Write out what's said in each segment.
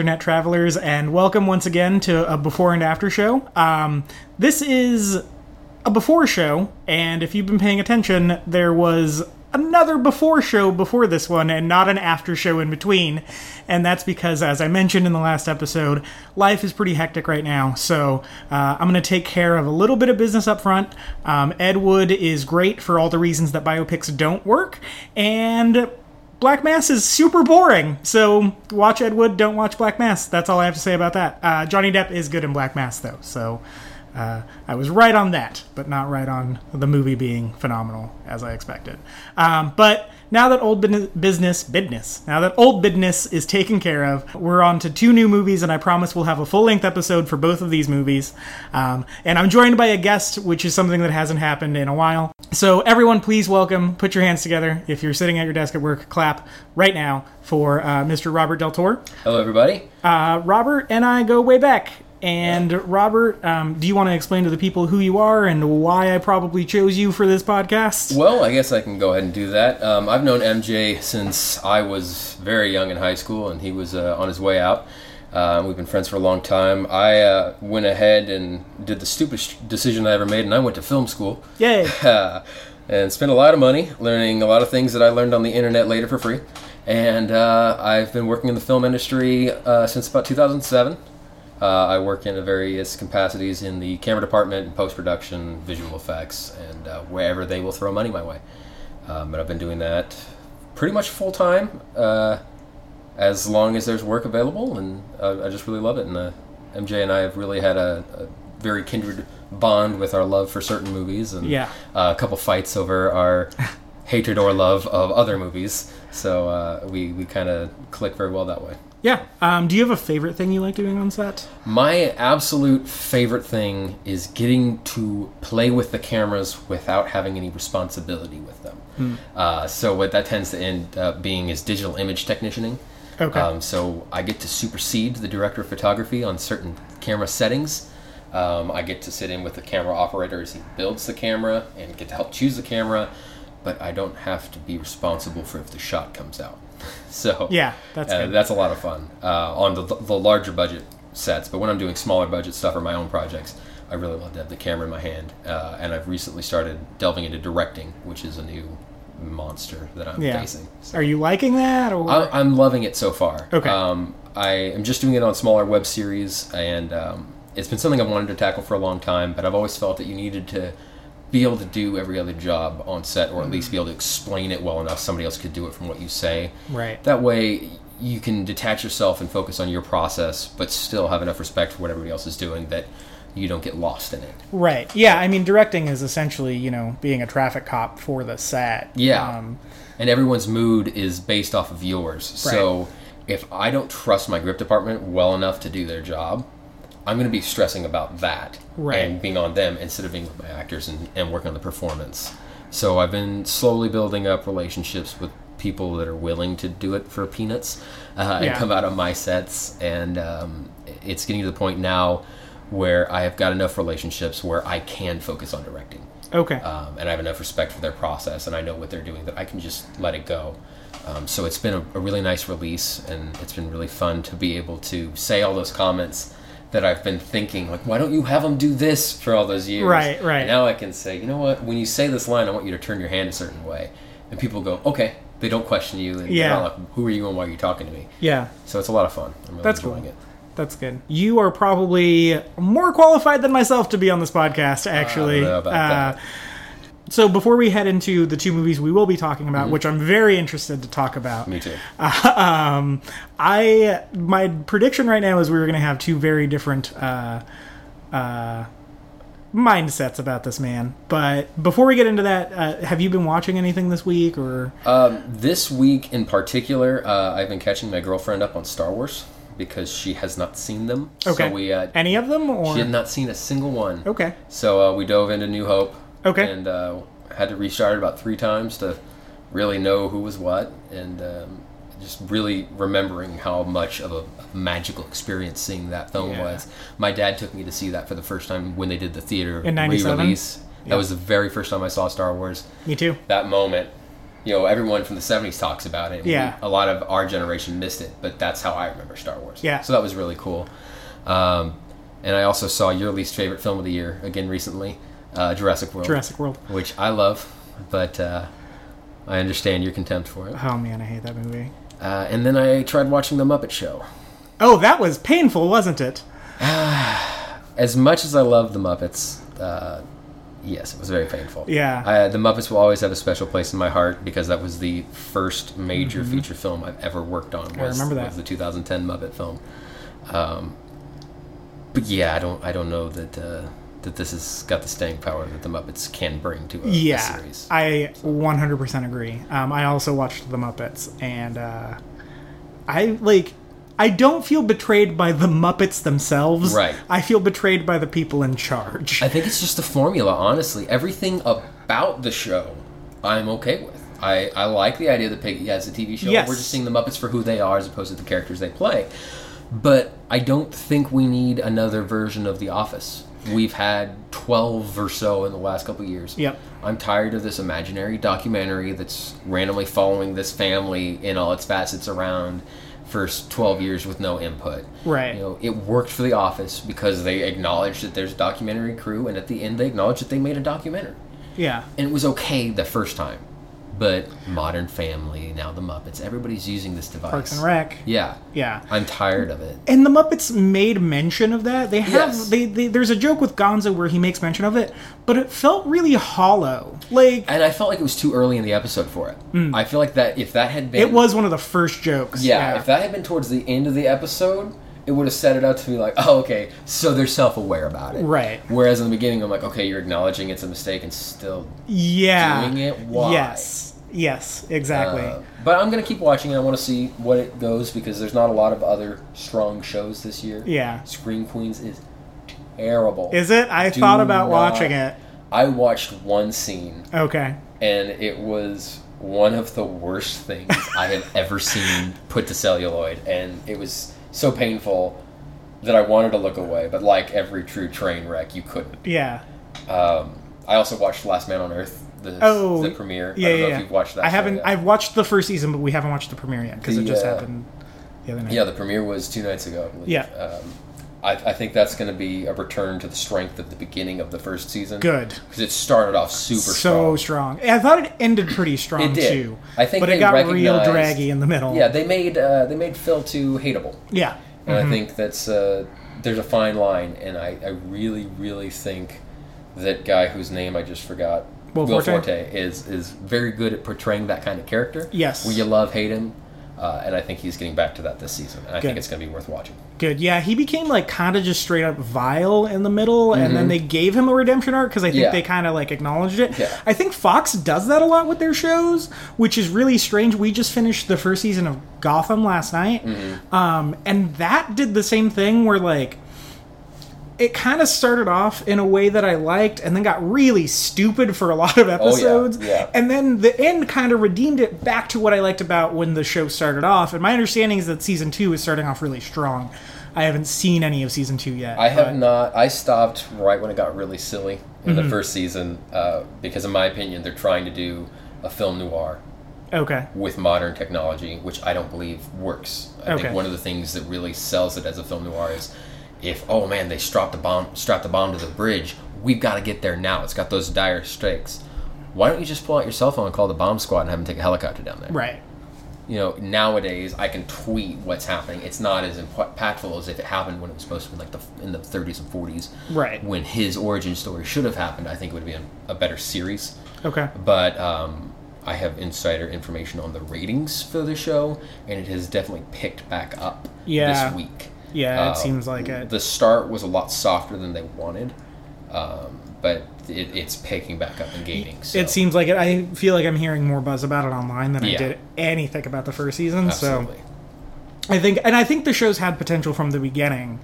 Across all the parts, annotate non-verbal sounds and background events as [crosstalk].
Internet travelers, and welcome once again to a before and after show. Um, this is a before show, and if you've been paying attention, there was another before show before this one, and not an after show in between. And that's because, as I mentioned in the last episode, life is pretty hectic right now. So uh, I'm going to take care of a little bit of business up front. Um, Ed Wood is great for all the reasons that biopics don't work, and Black Mass is super boring. So watch Ed Wood, don't watch Black Mass. That's all I have to say about that. Uh, Johnny Depp is good in Black Mass, though. So uh, I was right on that, but not right on the movie being phenomenal as I expected. Um, but now that old business, business, now that old business is taken care of, we're on to two new movies, and I promise we'll have a full length episode for both of these movies. Um, and I'm joined by a guest, which is something that hasn't happened in a while. So everyone, please welcome. Put your hands together. If you're sitting at your desk at work, clap right now for uh, Mr. Robert Del Toro. Hello, everybody. Uh, Robert and I go way back. And Robert, um, do you want to explain to the people who you are and why I probably chose you for this podcast? Well, I guess I can go ahead and do that. Um, I've known MJ since I was very young in high school, and he was uh, on his way out. Uh, we've been friends for a long time. I uh, went ahead and did the stupidest decision I ever made, and I went to film school. Yay! [laughs] and spent a lot of money learning a lot of things that I learned on the internet later for free. And uh, I've been working in the film industry uh, since about 2007. Uh, I work in various capacities in the camera department, and post production, visual effects, and uh, wherever they will throw money my way. Um, but I've been doing that pretty much full time, uh, as long as there's work available, and uh, I just really love it. And uh, MJ and I have really had a, a very kindred bond with our love for certain movies, and Yeah. uh, a couple fights over our [laughs] hatred or love of other movies. So uh, we we kind of click very well that way. Yeah. Um, do you have a favorite thing you like doing on set? My absolute favorite thing is getting to play with the cameras without having any responsibility with them. Uh, so what that tends to end up being is digital image technicianing. Okay. Um, so I get to supersede the director of photography on certain camera settings. Um, I get to sit in with the camera operator as he builds the camera and get to help choose the camera, but I don't have to be responsible for if the shot comes out. [laughs] so Yeah, that's uh, good. that's a lot of fun uh, on the, the larger budget sets. But when I'm doing smaller budget stuff or my own projects, I really love to have the camera in my hand. Uh, and I've recently started delving into directing, which is a new monster that I'm Yeah. facing. Are you liking that? Or I, I'm loving it so far. Okay. Um, I am just doing it on smaller web series, and um, it's been something I've wanted to tackle for a long time. But I've always felt that you needed to be able to do every other job on set, or at least be able to explain it well enough somebody else could do it from what you say. right. That way, you can detach yourself and focus on your process, but still have enough respect for what everybody else is doing that you don't get lost in it. Right. Yeah. I mean, directing is essentially you know being a traffic cop for the set. Yeah. Um, and everyone's mood is based off of yours. So if I don't trust my grip department well enough to do their job, I'm going to be stressing about that Right. and being on them instead of being with my actors and, and working on the performance. So I've been slowly building up relationships with people that are willing to do it for peanuts uh, and Yeah. come out on my sets. And um, it's getting to the point now where I have got enough relationships where I can focus on directing okay. um, and I have enough respect for their process, and I know what they're doing that I can just let it go. Um, so it's been a, a really nice release, and it's been really fun to be able to say all those comments that I've been thinking, like, why don't you have them do this for all those years? Right, right. And now I can say, you know what? When you say this line, I want you to turn your hand a certain way, and people go, okay. They don't question you, and Yeah. like, who are you and why are you talking to me? yeah. So it's a lot of fun. I'm really That's enjoying cool. it. That's good. You are probably more qualified than myself to be on this podcast, actually. know about Uh, that. So before we head into the two movies we will be talking about, which I'm very interested to talk about, Me too. [laughs] um, I my prediction right now is we were going to have two very different uh, uh, mindsets about this man. But before we get into that, uh, have you been watching anything this week or? Um, this week in particular, uh, I've been catching my girlfriend up on Star Wars because she has not seen them. Okay. So we uh, Any of them or? she had not seen a single one. Okay. So uh, we dove into New Hope. Okay. And uh, had to restart it about three times to really know who was what, and um, just really remembering how much of a magical experience seeing that film Yeah. was. My dad took me to see that for the first time when they did the theater In re-release. That was the very first time I saw Star Wars. Me too. That moment, you know, everyone from the '70s talks about it. Yeah. a lot of our generation missed it, but that's how I remember Star Wars. Yeah. So that was really cool. Um, and I also saw your least favorite film of the year again recently, uh, Jurassic World Jurassic World. which I love, but uh, I understand your contempt for it. Oh man, I hate that movie. Uh, and then I tried watching The Muppet Show. Oh, that was painful, wasn't it? [sighs] As much as I love The Muppets, uh, yes, it was very painful. Yeah. I, the Muppets will always have a special place in my heart because that was the first major feature film I've ever worked on. Was, Mm-hmm. remember that. was the 2010 Muppet film. Um, but yeah, I don't, I don't know that uh, that this has got the staying power that the Muppets can bring to a, a Yeah, series. I 100% agree. Um, I also watched The Muppets, and uh, I like. I don't feel betrayed by the Muppets themselves. Right. I feel betrayed by the people in charge. I think it's just the formula, honestly. Everything about the show, I'm okay with. I, I like the idea that Piggy has a TV show. Yes. We're just seeing the Muppets for who they are as opposed to the characters they play. But I don't think we need another version of The Office. We've had 12 or so in the last couple of years. Yep. I'm tired of this imaginary documentary that's randomly following this family in all its facets around for s- 12 years with no input. Right. You know, it worked for The Office because they acknowledged that there's a documentary crew, and at the end they acknowledged that they made a documentary, yeah. and it was okay the first time. But Modern Family, now the Muppets, everybody's using this device. Parks and Rec. Yeah, Yeah. I'm tired of it. And the Muppets made mention of that. They have Yes. they, they there's a joke with Gonzo where he makes mention of it, but it felt really hollow. Like And I felt like it was too early in the episode for it. Hmm. I feel like that if that had been, it was one of the first jokes. yeah, if that had been towards the end of the episode, it would have set it up to be like, oh, okay, so they're self-aware about it, Right. Whereas in the beginning, I'm like, okay, you're acknowledging it's a mistake and still yeah. doing it. Why? Yes. Yes, exactly. Uh, but I'm gonna keep watching. it. I want to see what it goes because there's not a lot of other strong shows this year. yeah. Scream Queens is terrible. Is it? I Do thought about not- watching it. I watched one scene Okay. and it was one of the worst things I have [laughs] ever seen put to celluloid, and it was so painful that I wanted to look away. But like every true train wreck, you couldn't. Yeah. Um, I also watched Last Man on Earth, the, Oh, the premiere. Yeah, I don't yeah, know yeah. if you've watched that. I haven't. yet. I've watched the first season, but we haven't watched the premiere yet because it just uh, happened the other night. Yeah, the premiere was two nights ago. I believe. Yeah. Um, I, I think that's going to be a return to the strength of the beginning of the first season. Good. Because it started off super so strong. strong. I thought it ended pretty strong It did. too. I think but it got real draggy in the middle. Yeah, they made uh, they made Phil too hateable, Yeah. and Mm-hmm. I think that's uh, there's a fine line, and I, I really really think that guy whose name I just forgot, Will Forte? is is very good at portraying that kind of character. Yes. you love Hayden. uh, and I think he's getting back to that this season, and I Good. think it's going to be worth watching. Good. Yeah, he became like kind of just straight up vile in the middle, and then they gave him a redemption arc because I think Mm-hmm. Yeah. they kind of like acknowledged it. Yeah. I think Fox does that a lot with their shows, which is really strange. We just finished the first season of Gotham last night, Mm-hmm. um, and that did the same thing where like. It kind of started off in a way that I liked and then got really stupid for a lot of episodes. Oh, yeah. And then the end kind of redeemed it back to what I liked about when the show started off. And my understanding is that season two is starting off really strong. I haven't seen any of season two yet. I have not. I stopped right when it got really silly in Mm-hmm. the first season uh, because, in my opinion, they're trying to do a film noir Okay. with modern technology, which I don't believe works. I Okay. think one of the things that really sells it as a film noir is if oh man they strapped the bomb strapped the bomb to the bridge, we've got to get there now. It's got those dire stakes. Why don't you just pull out your cell phone and call the bomb squad and have them take a helicopter down there? Right. You know, nowadays I can tweet what's happening. It's not as impactful as if it happened when it was supposed to be like the in the 30s and 40s Right. when his origin story should have happened, I think it would be a, a better series. Okay. But um, I have insider information on the ratings for the show, and it has definitely picked back up Yeah. this week. Yeah, it Uh, seems like it. The start was a lot softer than they wanted, um, but it, it's picking back up and gaining. So. It seems like it. I feel like I'm hearing more buzz about it online than I did anything about the first season. So. I think, and I think the show's had potential from the beginning.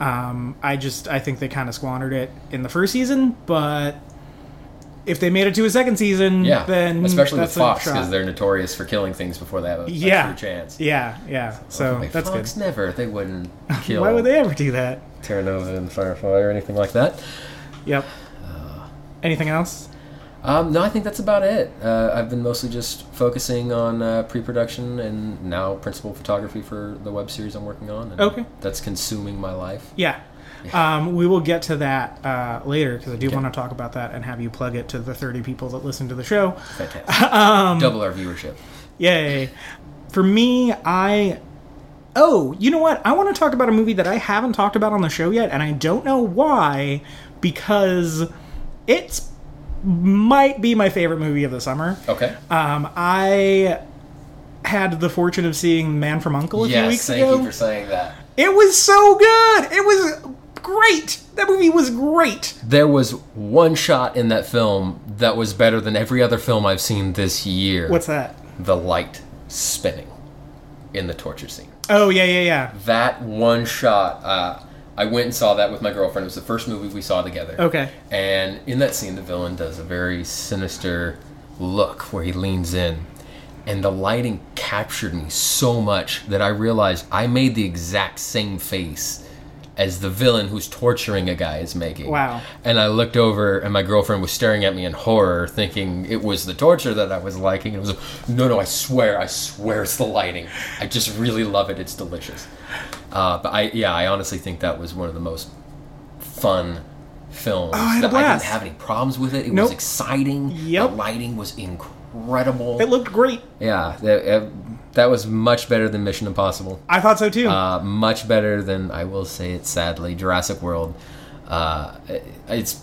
Um, I just, I think they kind of squandered it in the first season, but if they made it to a second season, Yeah, then especially with Fox because they're notorious for killing things before they have a, a yeah, true chance. yeah, yeah. So Like, that's Fox good. never. They wouldn't [laughs] kill Why would they ever do that? Terra Nova and Firefly or anything like that. Yep. Anything else? Um, no, I think that's about it. Uh, I've been mostly just focusing on uh, pre-production and now principal photography for the web series I'm working on. And Okay. That's consuming my life. Yeah. [laughs] Um, we will get to that uh, later because I do Okay. want to talk about that and have you plug it to the 30 people that listen to the show. Fantastic. [laughs] Um, Double our viewership. Yay. For me, I. Oh, you know what? I want to talk about a movie that I haven't talked about on the show yet, and I don't know why, because it's might be my favorite movie of the summer. Okay. Um, I had the fortune of seeing Man from Uncle a few yes, weeks thank ago. you for saying that. It was so good. It was great. That movie was great. There was one shot in that film that was better than every other film I've seen this year. What's that? the light spinning in the torture scene? Oh yeah, yeah, yeah. That one shot, uh, I went and saw that with my girlfriend. It was the first movie we saw together. Okay. And in that scene, the villain does a very sinister look where he leans in. And the lighting captured me so much that I realized I made the exact same face as the villain who's torturing a guy is making. Wow. And I looked over, and my girlfriend was staring at me in horror, thinking it was the torture that I was liking. It was, like, no, no, I swear, I swear it's the lighting. I just really love it. It's delicious. Uh, but I, yeah, I honestly think that was one of the most fun films. Oh, I had a that I didn't have any problems with it. It Nope. was exciting. Yep. The lighting was incredible. It looked great. yeah, that, uh, that was much better than Mission Impossible. I thought so too. Uh, much better than I will say it sadly, Jurassic World. Uh, it's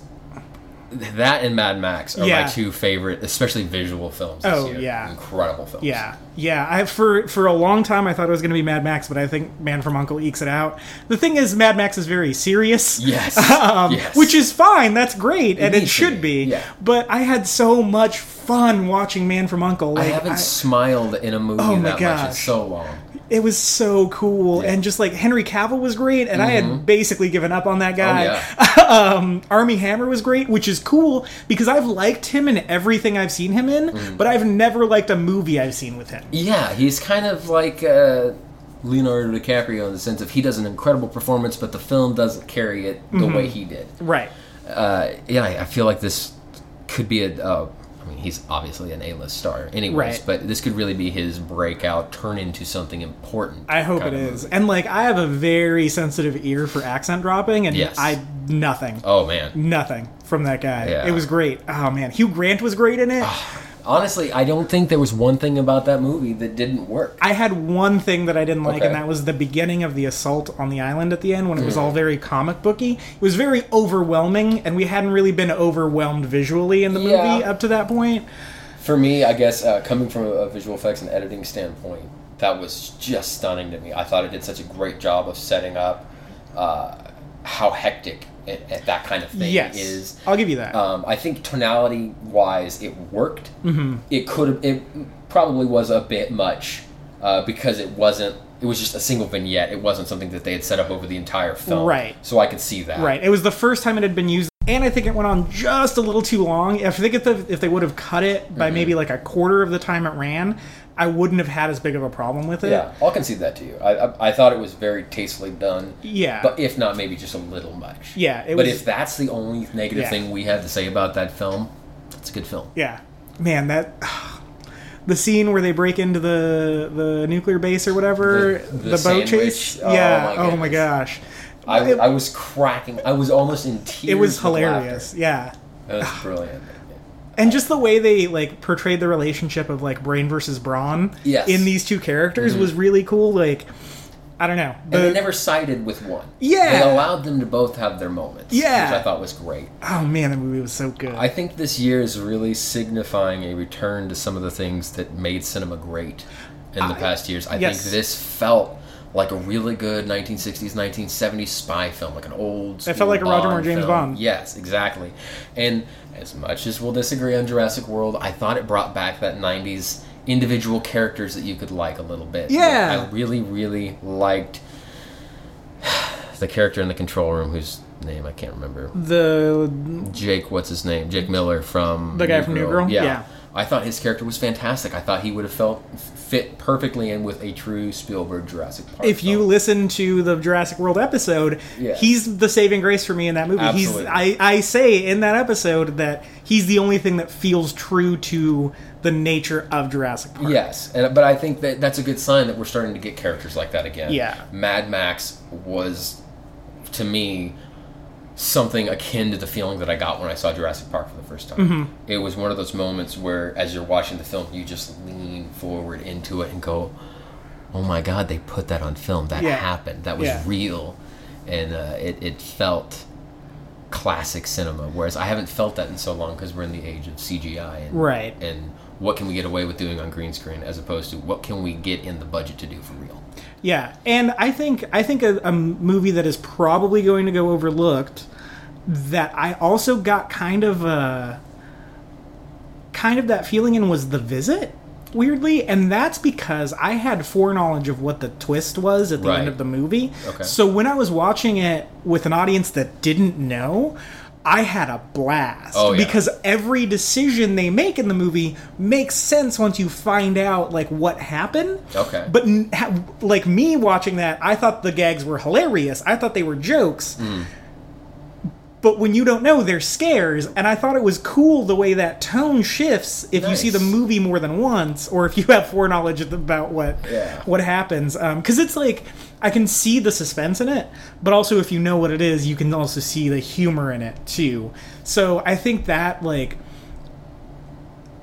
that and Mad Max are Yeah. my two favorite, especially visual films. This Oh, year. yeah. incredible films. Yeah, yeah. I for for a long time I thought it was going to be Mad Max, but I think Man from Uncle ekes it out. The thing is, Mad Max is very serious. Yes. [laughs] Um, yes. Which is fine. That's great, and it should be, be. yeah. But I had so much fun watching Man from Uncle. Like, I haven't smiled in a movie Oh that much in so long. It was so cool, and just like Henry Cavill was great, and I had basically given up on that guy. Mm-hmm. Oh, [laughs] um, Armie Hammer was great, which is cool because I've liked him in everything I've seen him in, Mm. but I've never liked a movie I've seen with him. Yeah, he's kind of like uh, Leonardo DiCaprio in the sense of he does an incredible performance, but the film doesn't carry it the Mm-hmm. way he did. Right. Uh, yeah, I I feel like this could be a. Uh, I mean, he's obviously an A-list star, anyways. Right. But this could really be his breakout, turn into something important. I hope it is. movie. And like I have a very sensitive ear for accent dropping and Yes. I nothing. Oh man, Nothing from that guy. Yeah. It was great. Oh man, Hugh Grant was great in it. Ah. Honestly, I don't think there was one thing about that movie that didn't work. I had one thing that I didn't like, Okay. and that was the beginning of the assault on the island at the end when it was all very comic booky. It was very overwhelming, and we hadn't really been overwhelmed visually in the movie up to that point. For me, I guess uh, coming from a visual effects and editing standpoint, that was just stunning to me. I thought it did such a great job of setting up uh, how hectic it, it- that kind of thing yes, is. I'll give you that. Um, I think tonality wise, it worked. Mm-hmm. It could have. It probably was a bit much uh, because it wasn't. It was just a single vignette. It wasn't something that they had set up over the entire film. Right. So I could see that. Right. It was the first time it had been used, and I think it went on just a little too long. I think if, the, if they would have cut it by maybe Mm-hmm. like a quarter of the time it ran, I wouldn't have had as big of a problem with it. Yeah, I'll concede that to you. I, I, I thought it was very tastefully done. Yeah. But if not, maybe just a little much. Yeah, it but was- if that's the only negative Yeah. thing we have to say about that film, it's a good film. Yeah. Man, that [sighs] the scene where they break into the the nuclear base or whatever, The- the the, boat chase. Oh, yeah. my oh my gosh. I, It- I was cracking. I was almost in tears. It was hilarious. Yeah. It was brilliant. And just the way they like portrayed the relationship of like Brain versus Brawn Yes. in these two characters was mm-hmm. really cool. Like I don't know. And they never sided with one. Yeah. They allowed them to both have their moments. Yeah. Which I thought was great. oh man, the movie was so good. I think this year is really signifying a return to some of the things that made cinema great in the I- past years. I yes. think this felt like a really good 1960s, 1970s spy film, like an old. It felt like a Roger Moore James film. Bond. Yes, exactly. And as much as we'll disagree on Jurassic World, I thought it brought back that 90s individual characters that you could like a little bit. Yeah. I really, really liked [sighs] the character in the control room whose name I can't remember. The Jake, what's his name? Jake Miller from The guy from New Girl? Yeah. Yeah. I thought his character was fantastic. I thought he would have felt fit perfectly in with a true Spielberg Jurassic Park. if you listen to the Jurassic World episode, Yes. he's the saving grace for me in that movie. Absolutely. He's I, I say in that episode that he's the only thing that feels true to the nature of Jurassic Park. Yes, and, but I think that that's a good sign that we're starting to get characters like that again. Yeah. Mad Max was, to me, something akin to the feeling that I got when I saw Jurassic Park for the first time. Mm-hmm. It was one of those moments where, as you're watching the film, you just lean forward into it and go, "Oh my God, they put that on film. That Yeah. happened. That was Yeah. real," and uh, it it felt classic cinema. Whereas I haven't felt that in so long because we're in the age of CGI and Right. and what can we get away with doing on green screen as opposed to what can we get in the budget to do for real. Yeah, and I think I think a, a movie that is probably going to go overlooked that I also got kind of a kind of that feeling in was The Visit. Weirdly, and that's because I had foreknowledge of what the twist was at the Right. end of the movie. Okay. So when I was watching it with an audience that didn't know, I had a blast Oh, yeah. because every decision they make in the movie makes sense once you find out like what happened. Okay. But like me watching that, I thought the gags were hilarious. I thought they were jokes. Hmm. But when you don't know, they're scares, and I thought it was cool the way that tone shifts if you see the movie more than once, or if you have foreknowledge about what Yeah. what happens. Because it's like I can see the suspense in it, but also if you know what it is, you can also see the humor in it too. So I think that like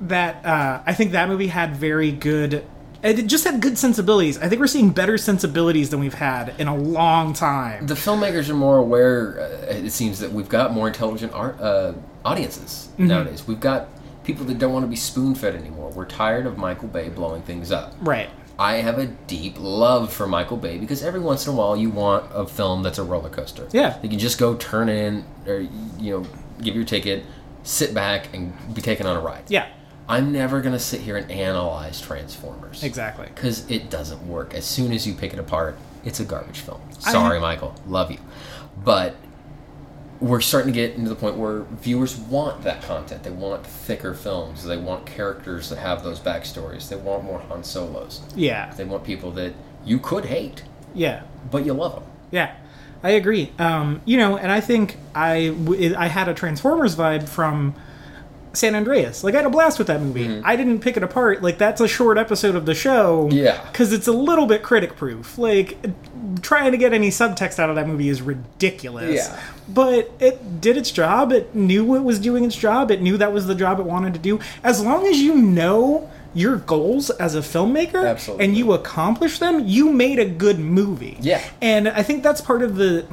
that uh, I think that movie had very good. It just had good sensibilities. I think we're seeing better sensibilities than we've had in a long time. The filmmakers are more aware. Uh, it seems that we've got more intelligent art, uh, audiences Mm-hmm. nowadays. We've got people that don't want to be spoon fed anymore. We're tired of Michael Bay blowing things up. Right. I have a deep love for Michael Bay because every once in a while you want a film that's a roller coaster. Yeah. You can just go turn in or you know give your ticket, sit back and be taken on a ride. Yeah. I'm never going to sit here and analyze Transformers. Exactly. Because it doesn't work. As soon as you pick it apart, it's a garbage film. Sorry, Michael. Love you. But we're starting to get into the point where viewers want that content. They want thicker films. They want characters that have those backstories. They want more Han Solos. Yeah. They want people that you could hate, Yeah. but you love them. Yeah, I agree. Um, you know, and I think I w- I had a Transformers vibe from San Andreas. Like I had a blast with that movie. I didn't pick it apart. Like that's a short episode of the show. Mm-hmm. Yeah. because it's a little bit critic proof. Like trying to get any subtext out of that movie is ridiculous. Yeah. But it did its job. It knew it was doing its job. It knew that was the job it wanted to do. As long as you know your goals as a filmmaker Absolutely. and you accomplish them, you made a good movie. Yeah. And I think that's part of the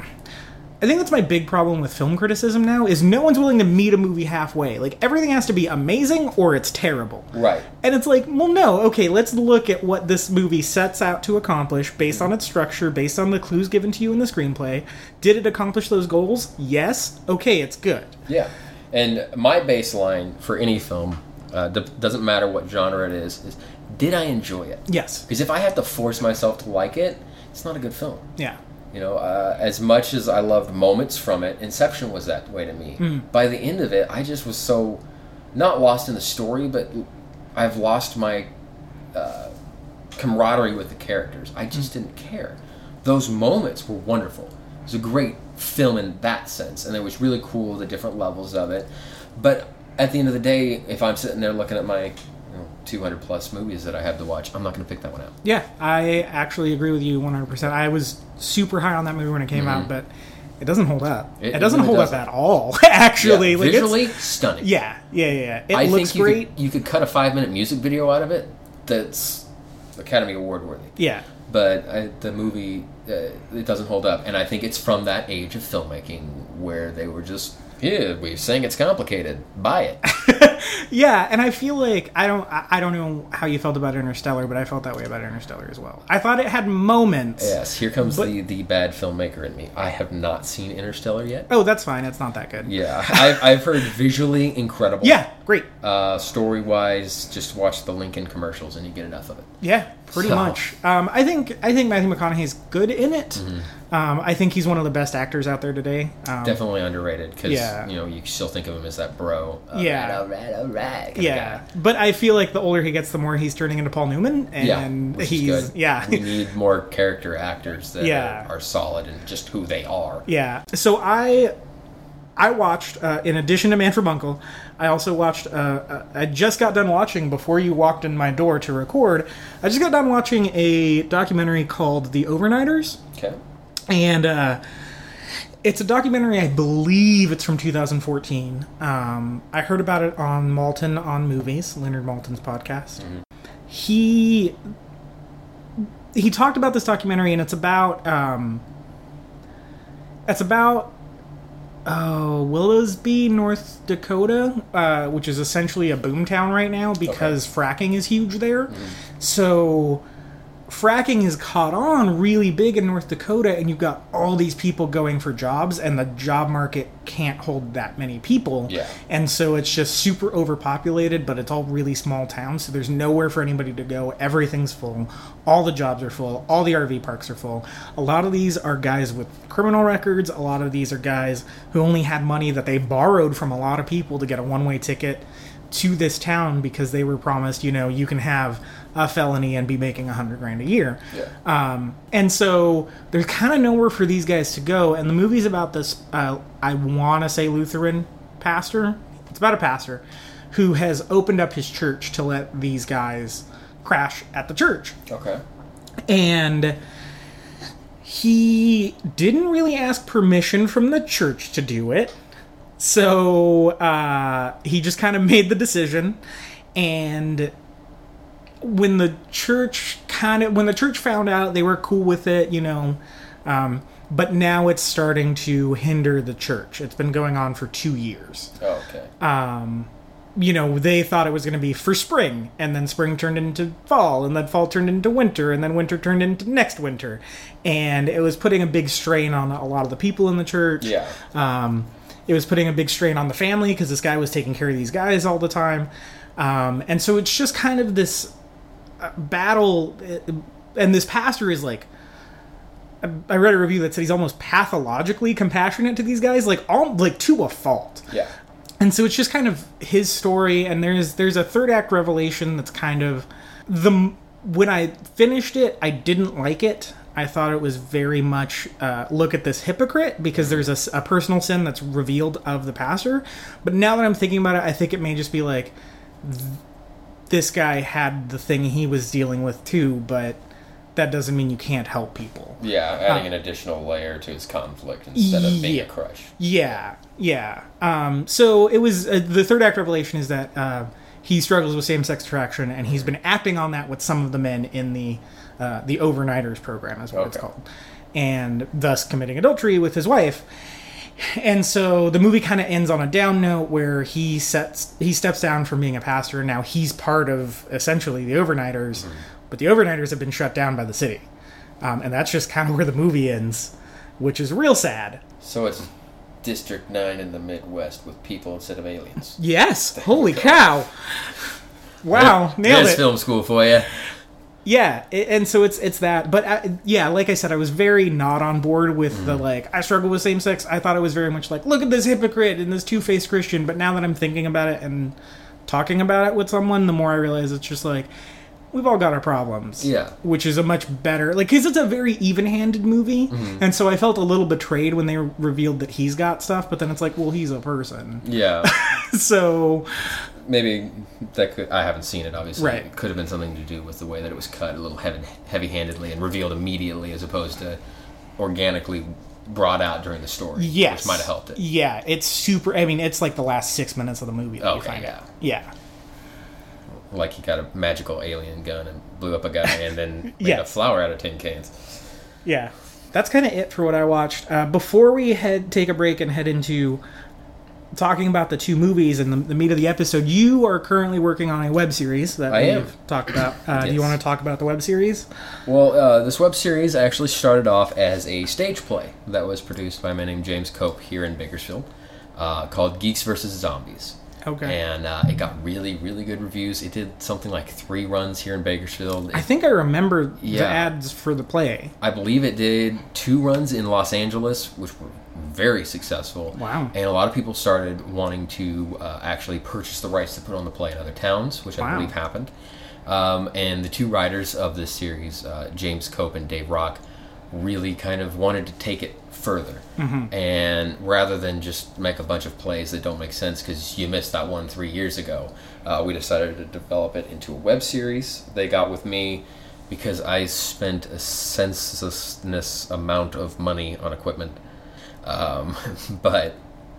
I think that's my big problem with film criticism now is no one's willing to meet a movie halfway. Like everything has to be amazing or it's terrible. Right. And it's like, well no, okay, let's look at what this movie sets out to accomplish based on its structure, based on the clues given to you in the screenplay. Did it accomplish those goals? Yes. Okay, it's good. Yeah. And my baseline for any film, uh, d- doesn't matter what genre it is, is did I enjoy it? Yes. Because if I have to force myself to like it, it's not a good film. Yeah. You know, uh, as much as I loved moments from it, Inception was that way to me. Hmm. By the end of it, I just was so not lost in the story, but I've lost my uh, camaraderie with the characters. I just didn't care. Those moments were wonderful. It was a great film in that sense, and it was really cool the different levels of it. But at the end of the day, if I'm sitting there looking at my 200 plus movies that I have to watch, I'm not going to pick that one out. Yeah, I actually agree with you 100%. I was super high on that movie when it came out, but it doesn't hold up. It, Mm-hmm. It doesn't really hold doesn't. up at all, [laughs] actually. Yeah, like, it's- visually stunning. Yeah, yeah, yeah. yeah. It I looks think you great. Could, you could cut a five minute music video out of it that's Academy Award worthy. Yeah, But I, the movie, uh, it doesn't hold up. And I think it's from that age of filmmaking where they were just, yeah, we're saying it's complicated. Buy it. [laughs] Yeah, and I feel like I don't I I don't know how you felt about Interstellar, but I felt that way about Interstellar as well. I thought it had moments. yes, here comes But- the, the bad filmmaker in me. I have not seen Interstellar yet. Oh, that's fine. It's not that good. Yeah, I've, I've heard visually incredible. Yeah, great. Uh, story wise, just watch the Lincoln commercials and you get enough of it. Yeah, pretty So- much. Um, I think I think Matthew McConaughey's good in it. Mm-hmm. Um, I think he's one of the best actors out there today. Um, Definitely underrated because Yeah. you know you still think of him as that bro. Yeah. all right, all right. Yeah, but I feel like the older he gets, the more he's turning into Paul Newman, yeah, and which he's yeah, we need more character actors that Yeah. are, are solid and just who they are. Yeah. So I I watched uh, in addition to Man from Uncle, I also watched. Uh, uh, I just got done watching before you walked in my door to record. I just got done watching a documentary called The Overnighters, Okay. and uh, it's a documentary. I believe it's from 2014. Um, I heard about it on Maltin on Movies, Leonard Maltin's podcast. He he talked about this documentary, and it's about um, it's about oh Williston, North Dakota, uh, which is essentially a boomtown right now because fracking is huge there. So fracking has caught on really big in North Dakota, and you've got all these people going for jobs, and the job market can't hold that many people. Yeah. And so it's just super overpopulated, but it's all really small towns, so there's nowhere for anybody to go. Everything's full. All the jobs are full. All the RV parks are full. A lot of these are guys with criminal records. A lot of these are guys who only had money that they borrowed from a lot of people to get a one way ticket to this town because they were promised, you know, you can have a felony and be making a hundred grand a year. Yeah. Um, and so there's kind of nowhere for these guys to go. And the movie's about this, uh, I want to say Lutheran pastor. It's about a pastor who has opened up his church to let these guys crash at the church. Okay. And he didn't really ask permission from the church to do it. So uh, he just kind of made the decision. And when the church kind of when the church found out they were cool with it you know um, but now it's starting to hinder the church it's been going on for two years Oh, okay. um, you know they thought it was going to be for spring and then spring turned into fall and then fall turned into winter and then winter turned into next winter and it was putting a big strain on a lot of the people in the church yeah. um, it was putting a big strain on the family because this guy was taking care of these guys all the time. Um, and so it's just kind of this uh, battle. uh, And this pastor is like, I- read a review that said he's almost pathologically compassionate to these guys, like all like to a fault. Yeah. And so it's just kind of his story, and there's there's a third act revelation that's kind of the when I finished it, I didn't like it. I thought it was very much uh, look at this hypocrite because there's a personal sin that's revealed of the pastor. But now that I'm thinking about it, I think it may just be like th- this guy had the thing he was dealing with too, but that doesn't mean you can't help people. Yeah. Adding an additional layer to his conflict instead of being Yeah. a crush. Yeah, yeah. Um, so it was uh, the third act revelation is that uh, he struggles with same-sex attraction, and he's been acting on that with some of the men in the uh, the overnighters program, is what it's called, and thus committing adultery with his wife. And so the movie kind of ends on a down note where he sets he steps down from being a pastor, and now he's part of essentially the overnighters, but the overnighters have been shut down by the city, um, and that's just kind of where the movie ends, which is real sad. So it's District 9 in the Midwest with people instead of aliens. [laughs] Yes. Holy cow. Wow, nailed There's it. film school for you. Yeah, i- and so it's it's that. But uh yeah, like I said, I was very not on board with the like I struggle with same sex. I thought it was very much like look at this hypocrite and this two faced Christian. But now that I'm thinking about it and talking about it with someone, the more I realize it's just like we've all got our problems. Yeah. which is a much better like because it's a very even handed movie, mm-hmm. and so I felt a little betrayed when they revealed that he's got stuff. But then it's like, well, he's a person, Yeah. [laughs] so Maybe that could. I haven't seen it, obviously. Right. It could have been something to do with the way that it was cut a little heavy handedly and revealed immediately as opposed to organically brought out during the story. Yes, Which might have helped it. Yeah, it's super. I mean, it's like the last six minutes of the movie that you Okay, find yeah. out. Yeah, Like he got a magical alien gun and blew up a guy and then [laughs] made Yeah. a flower out of tin cans. yeah. that's kind of it for what I watched. Uh, before we head take a break and head into talking about the two movies and the, the meat of the episode, you are currently working on a web series that I we've am. talked about. [coughs] Uh, Do you want to talk about the web series? Well, uh, this web series actually started off as a stage play that was produced by a man named James Cope here in Bakersfield, uh, called Geeks versus Zombies. Okay. And uh, it got really, really good reviews. It did something like three runs here in Bakersfield. I think I remember the ads for the play. I believe it did two runs in Los Angeles, which were very successful. Wow. And a lot of people started wanting to uh, actually purchase the rights to put on the play in other towns, which I Wow. believe happened. Um, and the two writers of this series, uh, James Cope and Dave Rock, really kind of wanted to take it further. And rather than just make a bunch of plays that don't make sense because you missed that one three years ago, uh, we decided to develop it into a web series. They got with me because I spent a senselessness amount of money on equipment. Um, [laughs] but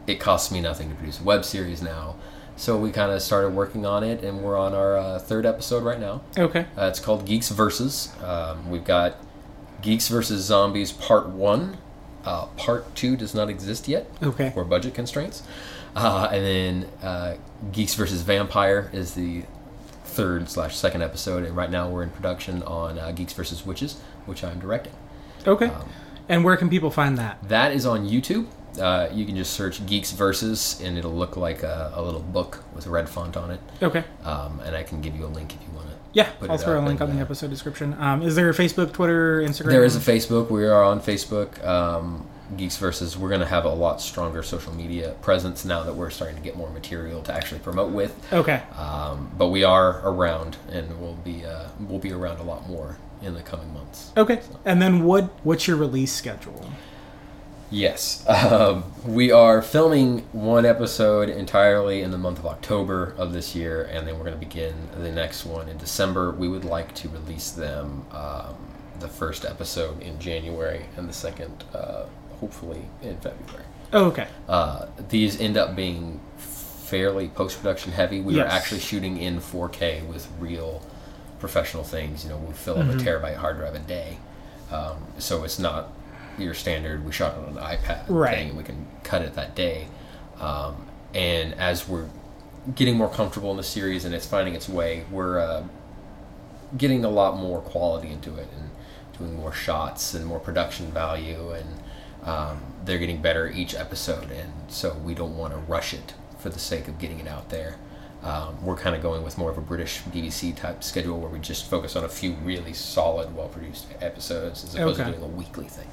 it costs me nothing to produce a web series now. So we kind of started working on it, and we're on our uh, third episode right now. Okay. Uh, it's called Geeks Versus. Um, we've got Geeks versus Zombies Part 1. Uh, part 2 does not exist yet Okay. for budget constraints. Uh, and then uh, Geeks versus Vampire is the third slash second episode. And right now we're in production on uh, Geeks versus Witches, which I'm directing. Okay. Um, and where can people find that? That is on YouTube. Uh, you can just search Geeks Versus, and it'll look like a, a little book with red font on it. Okay. Um, and I can give you a link if you want to. Yeah, Put I'll it throw a link and, on the uh, episode description. Um, is there a Facebook, Twitter, Instagram? There is a Facebook. We are on Facebook. Um, Geeks Versus. We're going to have a lot stronger social media presence now that we're starting to get more material to actually promote with. Okay. Um, but we are around, and we'll be uh, we'll be around a lot more in the coming months. Okay. And then what? What's your release schedule? Yes. Um, we are filming one episode entirely in the month of October of this year, and then we're going to begin the next one in December. We would like to release them um, the first episode in January and the second, uh, hopefully, in February. Oh, okay. Uh, these end up being fairly post production heavy. We Yes. are actually shooting in 4K with real professional things. You know, we fill up Mm-hmm. a terabyte hard drive a day. Um, so it's not your standard, we shot it on an iPad Right. thing and we can cut it that day. Um, and as we're getting more comfortable in the series and it's finding its way, we're uh, getting a lot more quality into it and doing more shots and more production value and um, they're getting better each episode and so we don't want to rush it for the sake of getting it out there um, we're kind of going with more of a british bbc type schedule where we just focus on a few really solid well produced episodes as opposed Okay. to doing a weekly thing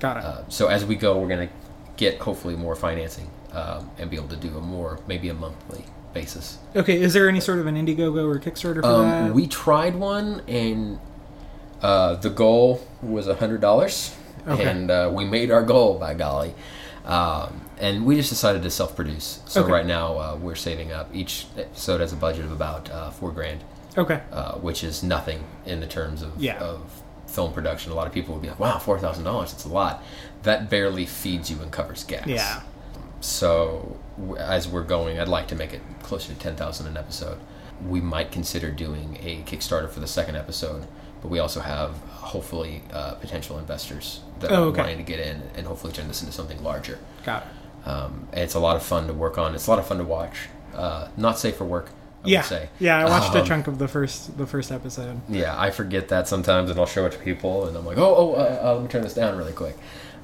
Got it. uh, so as we go we're going to get hopefully more financing um, and be able to do a more maybe a monthly basis okay. Is there any sort of an Indiegogo or Kickstarter for um, that? we tried one, and uh, the goal was a hundred dollars, Okay. and uh, we made our goal. By golly, um, and we just decided to self-produce. So Okay. right now uh, we're saving up. Each episode has a budget of about uh, four grand, okay. uh, which is nothing in the terms of Yeah. of film production. A lot of people would be like, "Wow, four thousand dollars! It's a lot." That barely feeds you and covers gas. Yeah. So as we're going, I'd like to make it closer to ten thousand an episode. We might consider doing a Kickstarter for the second episode, but we also have hopefully uh, potential investors that Oh, are okay. wanting to get in and hopefully turn this into something larger. Got it. Um, it's a lot of fun to work on. It's a lot of fun to watch. Uh, not safe for work, I Yeah. would say. Yeah. I watched a Um, chunk of the first the first episode. yeah, I forget that sometimes, and I'll show it to people, and I'm like, oh, oh, uh, uh, let me turn this down really quick.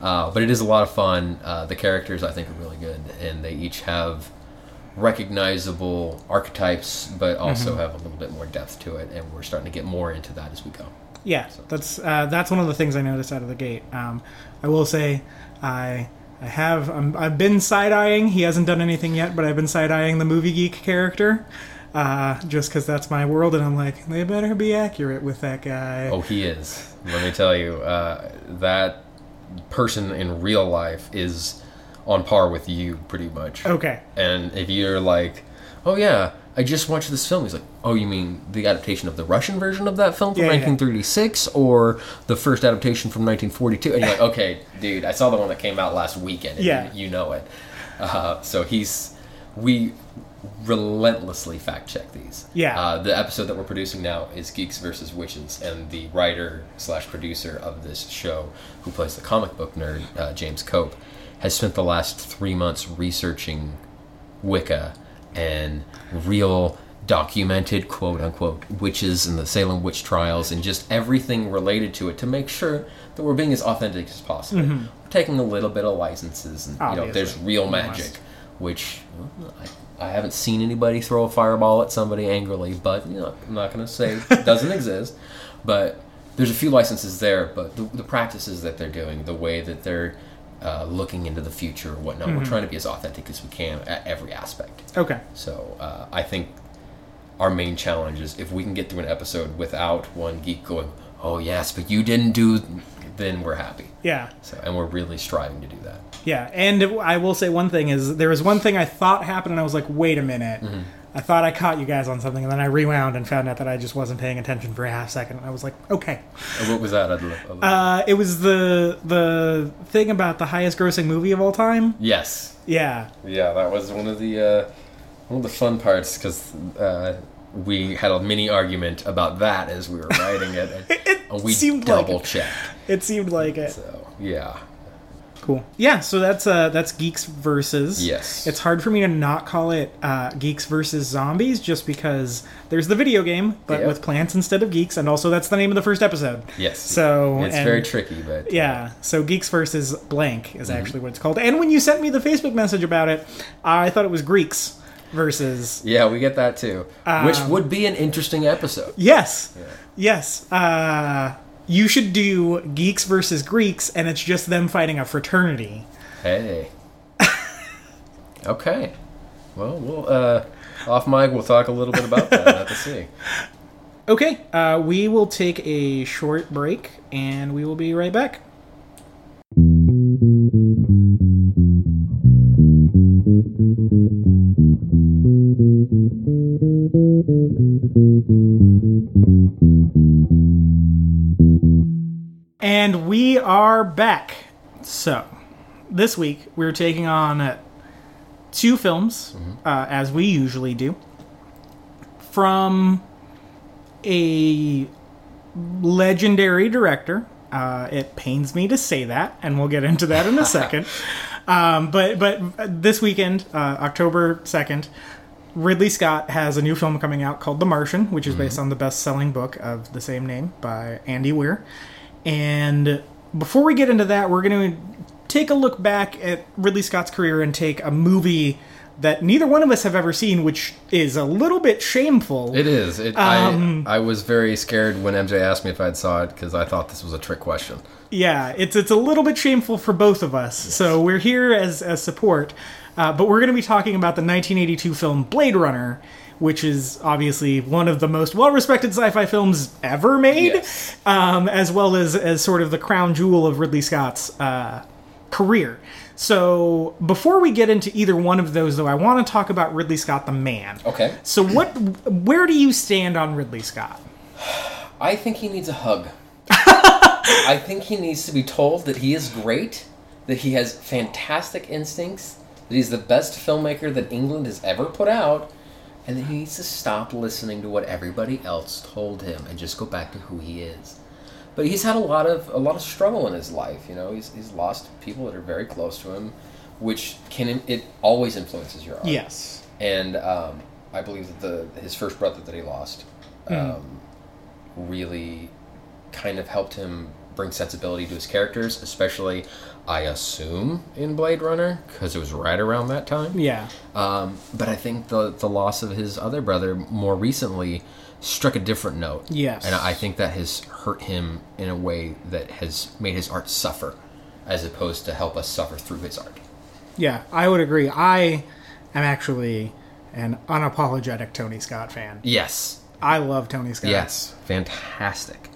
Uh, but it is a lot of fun. Uh, the characters, I think, are really good, and they each have recognizable archetypes, but also have a little bit more depth to it, and we're starting to get more into that as we go. Yeah, that's uh, that's one of the things I noticed out of the gate. Um, I will say, I I have um, I've been side eyeing. He hasn't done anything yet, but I've been side eyeing the movie geek character, uh, just because that's my world, and I'm like, they better be accurate with that guy. Oh, he is. Let me tell you, uh, that person in real life is on par with you, pretty much. Okay, And if you're like, oh yeah, I just watched this film, he's like, oh, you mean the adaptation of the Russian version of that film from Yeah, yeah. 1936 or the first adaptation from 1942? And you're like, okay, dude, I saw the one that came out last weekend. And Yeah. You, you know it. Uh, so he's we relentlessly fact check these. Yeah. Uh, the episode that we're producing now is Geeks versus Witches, and the writer slash producer of this show, who plays the comic book nerd, uh, James Cope, has spent the last three months researching Wicca and real documented quote unquote witches and the Salem witch trials and just everything related to it to make sure that we're being as authentic as possible. We're taking a little bit of licenses and you know there's real magic, which well, I, I haven't seen anybody throw a fireball at somebody angrily, but you know I'm not going to say it [laughs] doesn't exist, but there's a few licenses there, but the, the practices that they're doing, the way that they're uh, looking into the future and whatnot, we're trying to be as authentic as we can at every aspect. Okay. So uh, I think our main challenge is if we can get through an episode without one geek going, "Oh yes, but you didn't do," then we're happy. Yeah. So and we're really striving to do that. Yeah, and I will say one thing is there was one thing I thought happened, and I was like, wait a minute. Mm-hmm. I thought I caught you guys on something, and then I rewound and found out that I just wasn't paying attention for a half second. And I was like, okay. What was that? I'd love, I'd love- Uh, it was the the thing about the highest grossing movie of all time. yes. Yeah, Yeah, that was one of the uh, one of the fun parts because uh, we had a mini argument about that as we were writing it, and, [laughs] It we seemed like double it. checked. it seemed like it. So yeah, Cool. Yeah, so that's uh that's Geeks versus. Yes. It's hard for me to not call it uh, Geeks versus Zombies just because there's the video game, but Yeah. with plants instead of geeks, and also that's the name of the first episode. yes. So it's and- very tricky, but uh, Yeah, so Geeks versus Blank is Mm-hmm. actually what it's called. And when you sent me the Facebook message about it, I thought it was Greeks versus. Yeah, we get that too, which Um, would be an interesting episode. Yes, yes. Uh, you should do Geeks versus Greeks, and it's just them fighting a fraternity. Hey. okay. Well, we'll uh, off mic. We'll talk a little bit about that. Have to see. Okay, uh, we will take a short break, and we will be right back. And we are back. So, this week we're taking on uh, two films, uh, as we usually do, from a legendary director. Uh, it pains me to say that, and we'll get into that in a [laughs] second. Um, but but this weekend, uh, October second, Ridley Scott has a new film coming out called The Martian, which is based on the best-selling book of the same name by Andy Weir. And before we get into that, we're going to take a look back at Ridley Scott's career and take a movie that neither one of us have ever seen, which is a little bit shameful. It is. It, Um, I I was very scared when MJ asked me if I'd saw it because I thought this was a trick question. Yeah, it's it's a little bit shameful for both of us. So we're here as as support, uh, but we're going to be talking about the 1982 film Blade Runner, which is obviously one of the most well-respected sci-fi films ever made, Yes. um, as well as as sort of the crown jewel of Ridley Scott's uh, career. So before we get into either one of those, though, I want to talk about Ridley Scott, the man. Okay. So what? Where do you stand on Ridley Scott? I think he needs a hug. [laughs] I think he needs to be told that he is great, that he has fantastic instincts, that he's the best filmmaker that England has ever put out, and that he needs to stop listening to what everybody else told him and just go back to who he is. But he's had a lot of a lot of struggle in his life. You know, he's he's lost people that are very close to him, which can it always influences your art Yes. and um, I believe that the his first brother that he lost um, really kind of helped him bring sensibility to his characters, especially I assume in Blade Runner because it was right around that time. Yeah. Um, but I think the the loss of his other brother more recently struck a different note. Yes. and I think that has hurt him in a way that has made his art suffer, as opposed to help us suffer through his art. Yeah, I would agree. I am actually an unapologetic Tony Scott fan. Yes, I love Tony Scott. Yes, fantastic.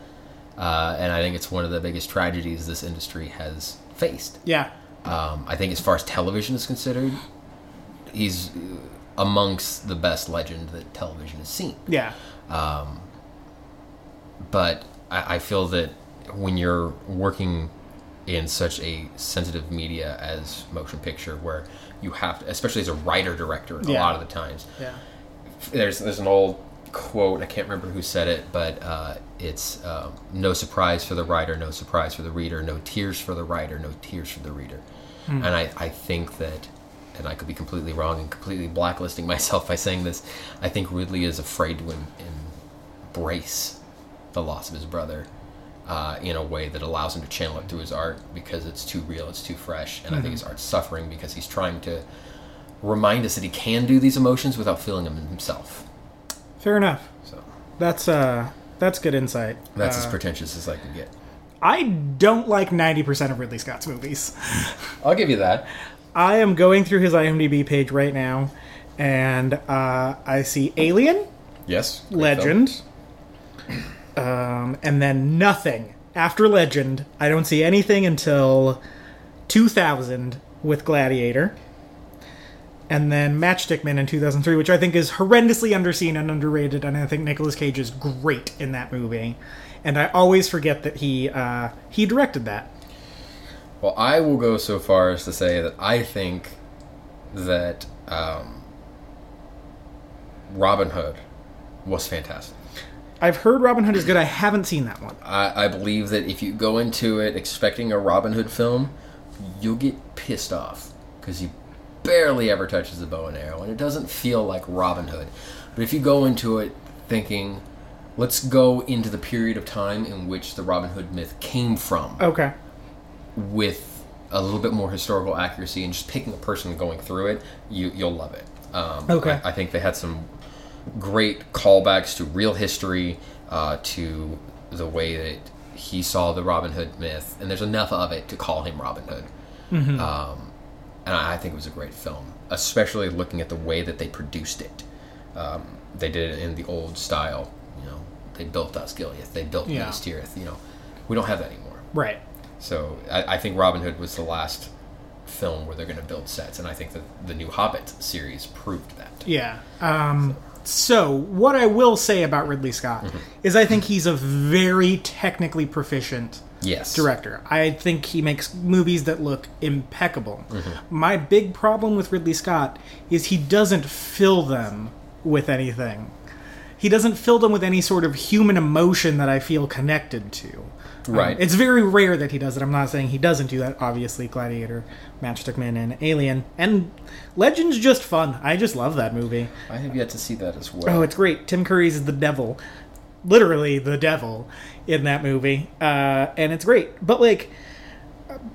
Uh, and I think it's one of the biggest tragedies this industry has faced. Yeah. Um, I think, as far as television is considered, he's amongst the best legend that television has seen. Yeah. But I, I feel that when you're working in such a sensitive media as motion picture, where you have to, especially as a writer director, a lot of the times. Yeah. There's there's an old quote I can't remember who said it, but uh, it's um, no surprise for the writer, no surprise for the reader, no tears for the writer, no tears for the reader. And I, I think that, and I could be completely wrong and completely blacklisting [laughs] myself by saying this, I think Ridley is afraid to em- embrace the loss of his brother uh, in a way that allows him to channel it through his art because it's too real, it's too fresh, and I think his art's suffering because he's trying to remind us that he can do these emotions without feeling them himself. Fair enough. So That's uh that's good insight. that's Uh, as pretentious as I can get. I don't like 90% of Ridley Scott's movies. [laughs] I'll give you that. I am going through his IMDb page right now and uh, I see Alien, Yes. Legend, um, and then nothing after Legend. I don't see anything until 2000 with Gladiator. And then Matchstick Men in 2003, which I think is horrendously underseen and underrated, and I think Nicolas Cage is great in that movie. And I always forget that he uh, he directed that. Well, I will go so far as to say that I think that um, Robin Hood was fantastic. I've heard Robin Hood is good. I haven't seen that one. I, I believe that if you go into it expecting a Robin Hood film, you'll get pissed off because he barely ever touches the bow and arrow, and it doesn't feel like Robin Hood. But if you go into it thinking, let's go into the period of time in which the Robin Hood myth came from, Okay. with a little bit more historical accuracy and just picking a person and going through it, you you'll love it. Um, Okay. I, I think they had some great callbacks to real history, uh, to the way that he saw the Robin Hood myth, and there's enough of it to call him Robin Hood. Um, and I think it was a great film, especially looking at the way that they produced it. Um, they did it in the old style. You know, they built Osgiliath, they built Yeah. Minas Tirith. You know, we don't have that anymore. Right. So I, I think Robin Hood was the last film where they're going to build sets, and I think that the new Hobbit series proved that. Yeah. Um, so, what I will say about Ridley Scott Mm-hmm. is I think he's a very technically proficient Yes. director. I think he makes movies that look impeccable. Mm-hmm. My big problem with Ridley Scott is he doesn't fill them with anything. He doesn't fill them with any sort of human emotion that I feel connected to. Um, Right. it's very rare that he does it. I'm not saying he doesn't do that. Obviously, Gladiator, Matchstick Man, and Alien. And Legend's just fun. I just love that movie. I have yet to see that as well. Oh, it's great. Tim Curry's is the devil, literally the devil in that movie, uh, and it's great. But like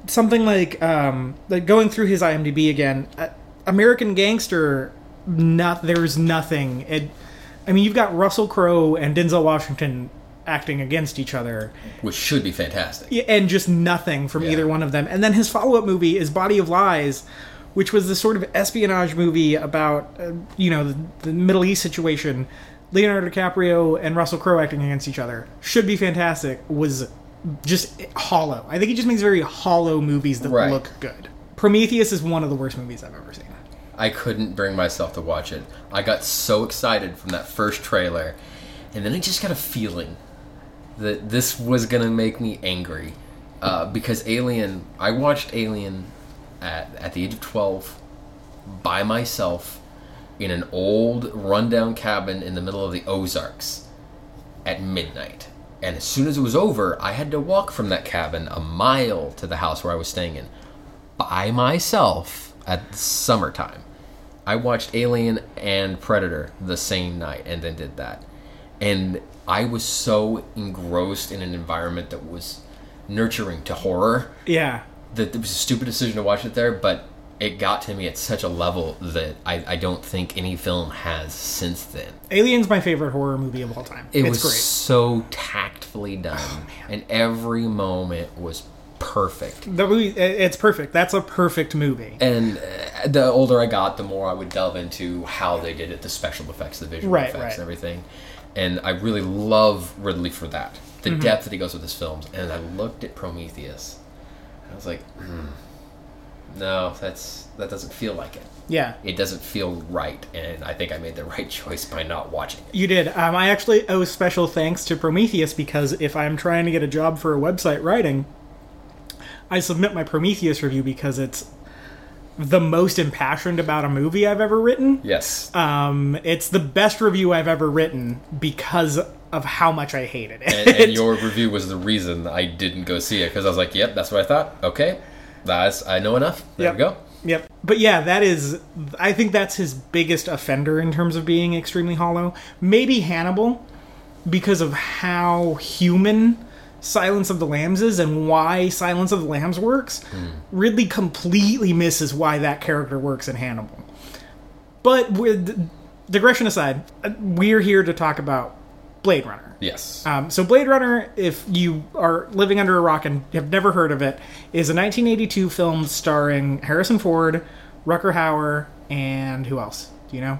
something like um, like going through his IMDb again, uh, American Gangster. Not there's nothing. It. I mean, you've got Russell Crowe and Denzel Washington acting against each other, Which should be fantastic. Yeah, and just nothing from Yeah. either one of them. And then his follow-up movie is Body of Lies, which was this sort of espionage movie about uh, you know the, the Middle East situation. Leonardo DiCaprio and Russell Crowe acting against each other should be fantastic. Was just hollow. I think he just makes very hollow movies that Right. look good. Prometheus is one of the worst movies I've ever seen. I couldn't bring myself to watch it. I got so excited from that first trailer, and then I just got a feeling that this was gonna make me angry. Uh, because Alien, I watched Alien at at the age of twelve by myself in an old rundown cabin in the middle of the Ozarks at midnight. And as soon as it was over, I had to walk from that cabin a mile to the house where I was staying in by myself at summertime. I watched Alien and Predator the same night and then did that. And I was so engrossed in an environment that was nurturing to horror Yeah, that it was a stupid decision to watch it there, but it got to me at such a level that I, I don't think any film has since then. Alien's my favorite horror movie of all time. It it's was great. so tactfully done, and every moment was perfect. The movie, it's perfect. That's a perfect movie. And uh, the older I got, the more I would delve into how they did it, the special effects, the visual Right, effects, right. and everything. And I really love Ridley for that, the Mm-hmm. depth that he goes with his films. And I looked at Prometheus, and I was like, hmm, no, that's that doesn't feel like it. Yeah, It doesn't feel right, and I think I made the [laughs] right choice by not watching it. You did. Um, I actually owe special thanks to Prometheus because if I'm trying to get a job for a website writing, I submit my Prometheus review because it's the most impassioned about a movie I've ever written. Yes. Um, it's the best review I've ever written because of how much I hated it. and, and [laughs] your review was the reason I didn't go see it because I was like, "Yep, that's what I thought." Okay, that's I know enough. There Yep. we go. Yep. But yeah, that is. I think that's his biggest offender in terms of being extremely hollow. Maybe Hannibal, because of how human Silence of the Lambs is and why Silence of the Lambs works. Ridley completely misses why that character works in Hannibal. But with digression aside, uh, we're here to talk about Blade Runner. Yes. Um, so Blade Runner, if you are living under a rock and have never heard of it, is a 1982 film starring Harrison Ford, Rutger Hauer, and who else? Do you know?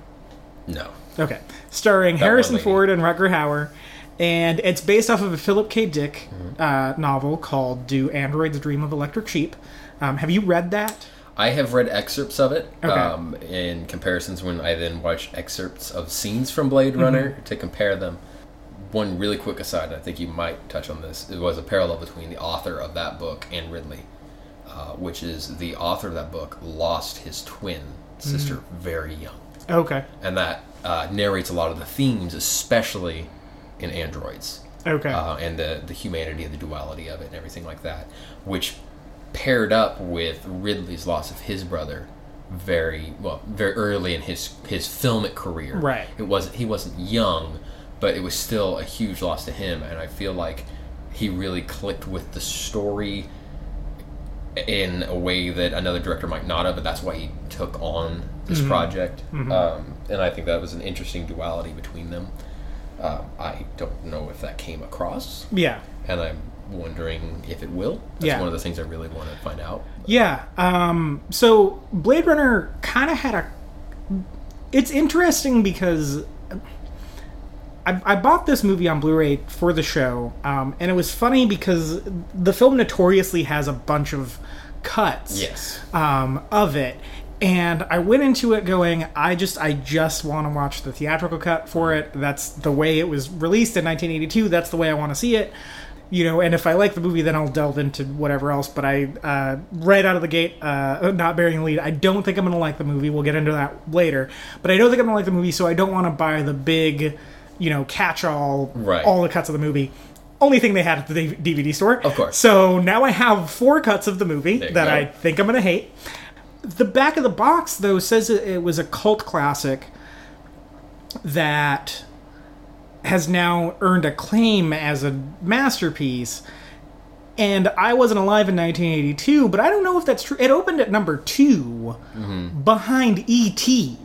no. Okay, starring one Harrison. Ford and Rutger Hauer, and it's based off of a Philip K. Dick Mm-hmm. uh, novel called "Do Androids Dream of Electric Sheep?" Um, have you read that? I have read excerpts of it Okay. um, in comparisons when I then watched excerpts of scenes from Blade Mm-hmm. Runner to compare them. One really quick aside, I think you might touch on this. It was a parallel between the author of that book and Ridley, uh, which is the author of that book lost his twin sister Mm. very young. Okay, And that uh, narrates a lot of the themes, especially in androids. okay, uh, and the the humanity and the duality of it and everything like that, which paired up with Ridley's loss of his brother very well very early in his his filmic career. Right. It wasn't he wasn't young, but it was still a huge loss to him, and I feel like he really clicked with the story in a way that another director might not have, but that's why he took on this project. Um, and I think that was an interesting duality between them. Um, I don't know if that came across, yeah. and I'm wondering if it will. That's Yeah. one of the things I really want to find out. Yeah. Um, so Blade Runner kind of had a. It's interesting because I, I bought this movie on Blu-ray for the show, um, and it was funny because the film notoriously has a bunch of cuts Yes. um, of it. And I went into it going, I just, I just want to watch the theatrical cut for it. That's the way it was released in 1982. That's the way I want to see it. You know, and if I like the movie, then I'll delve into whatever else. But I, uh, right out of the gate, uh, not bearing the lead, I don't think I'm going to like the movie. We'll get into that later. But I don't think I'm going to like the movie, so I don't want to buy the big, you know, catch-all, Right. all the cuts of the movie. Only thing they had at the DVD store. Of course. So now I have four cuts of the movie that go. I think I'm going to hate. The back of the box, though, says it, was a cult classic that has now earned acclaim as a masterpiece. And I wasn't alive in 1982, but I don't know if that's true. It opened at number 2 Mm-hmm. behind E.T.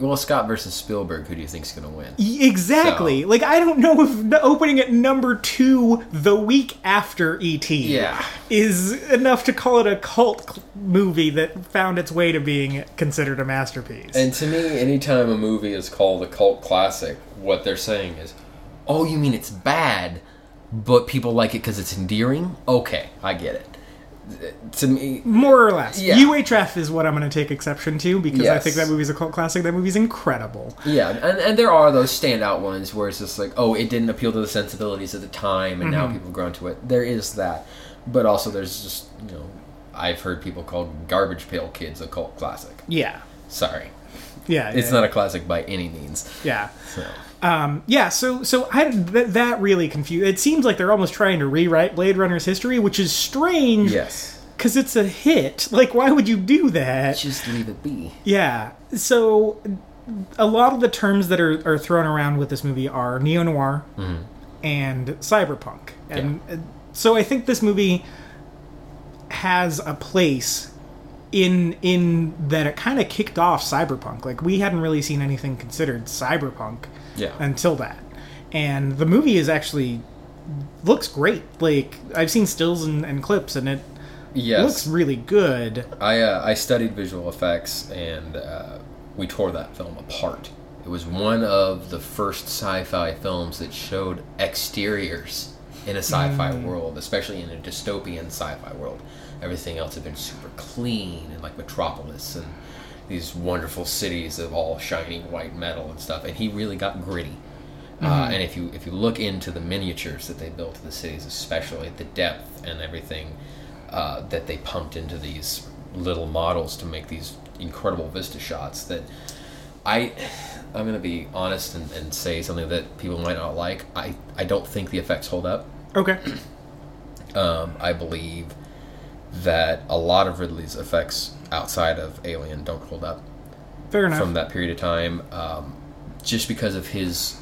Well, Scott versus Spielberg, who do you think's going to win? Exactly. Like I don't know if opening at number two the week after ET Yeah. is enough to call it a cult movie that found its way to being considered a masterpiece. And to me, anytime a movie is called a cult classic, what they're saying is, "Oh, you mean it's bad, but people like it because it's endearing." Okay, I get it. To me, More or less. Yeah. UHF is what I'm going to take exception to because I think that movie's a cult classic. That movie's incredible. yeah, and, and there are those standout ones where it's just like, "Oh, it didn't appeal to the sensibilities at the time, and now mm-hmm. people have grown to it." There is that, but also there's just you know, I've heard people call Garbage Pail Kids a cult classic. Yeah. Sorry, Yeah. it's yeah, not a classic by any means. Yeah. So. Um, yeah, so so I, th- that really confused. It seems like they're almost trying to rewrite Blade Runner's history, which is strange. Yes, because it's a hit. Like, why would you do that? just leave it be. Yeah. So, a lot of the terms that are, are thrown around with this movie are neo noir and cyberpunk, and uh, so I think this movie has a place in in that it kind of kicked off cyberpunk. Like, we hadn't really seen anything considered cyberpunk Yeah. until that, and the movie is actually looks great. Like, I've seen stills and, and clips, and it Yes. looks really good. I uh, I studied visual effects and uh, we tore that film apart. It was one of the first sci-fi films that showed exteriors in a sci-fi world, especially in a dystopian sci-fi world. Everything else had been super clean and like Metropolis and these wonderful cities of all shining white metal and stuff. And he really got gritty. Uh, and if you if you look into the miniatures that they built of the cities, especially the depth and everything uh, that they pumped into these little models to make these incredible vista shots that I I'm gonna be honest and, and say something that people might not like. I, I don't think the effects hold up. Okay. [clears throat] Um, I believe that a lot of Ridley's effects outside of Alien don't hold up Fair enough. from that period of time, um, just because of his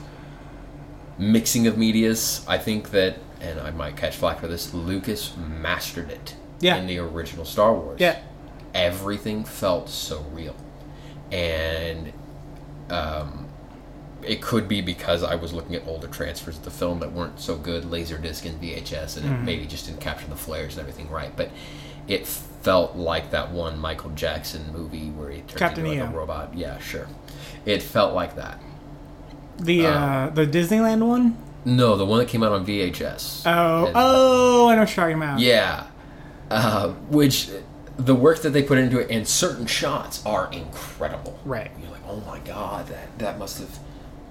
mixing of medias. I think that, and I might catch flack for this, Lucas mastered it Yeah. in the original Star Wars. Yeah. everything felt so real, and um, it could be because I was looking at older transfers of the film that weren't so good, Laserdisc and VHS, and Mm-hmm. it maybe just didn't capture the flares and everything right. But it felt like that one Michael Jackson movie where he turned Captain into like a robot. Yeah, sure. It felt like that. the uh, the Disneyland one. No, the one that came out on VHS. Oh, And- oh, I know what you're talking about. Yeah. Uh, which the work that they put into it and certain shots are incredible. Right. You're like, oh my god, that that must have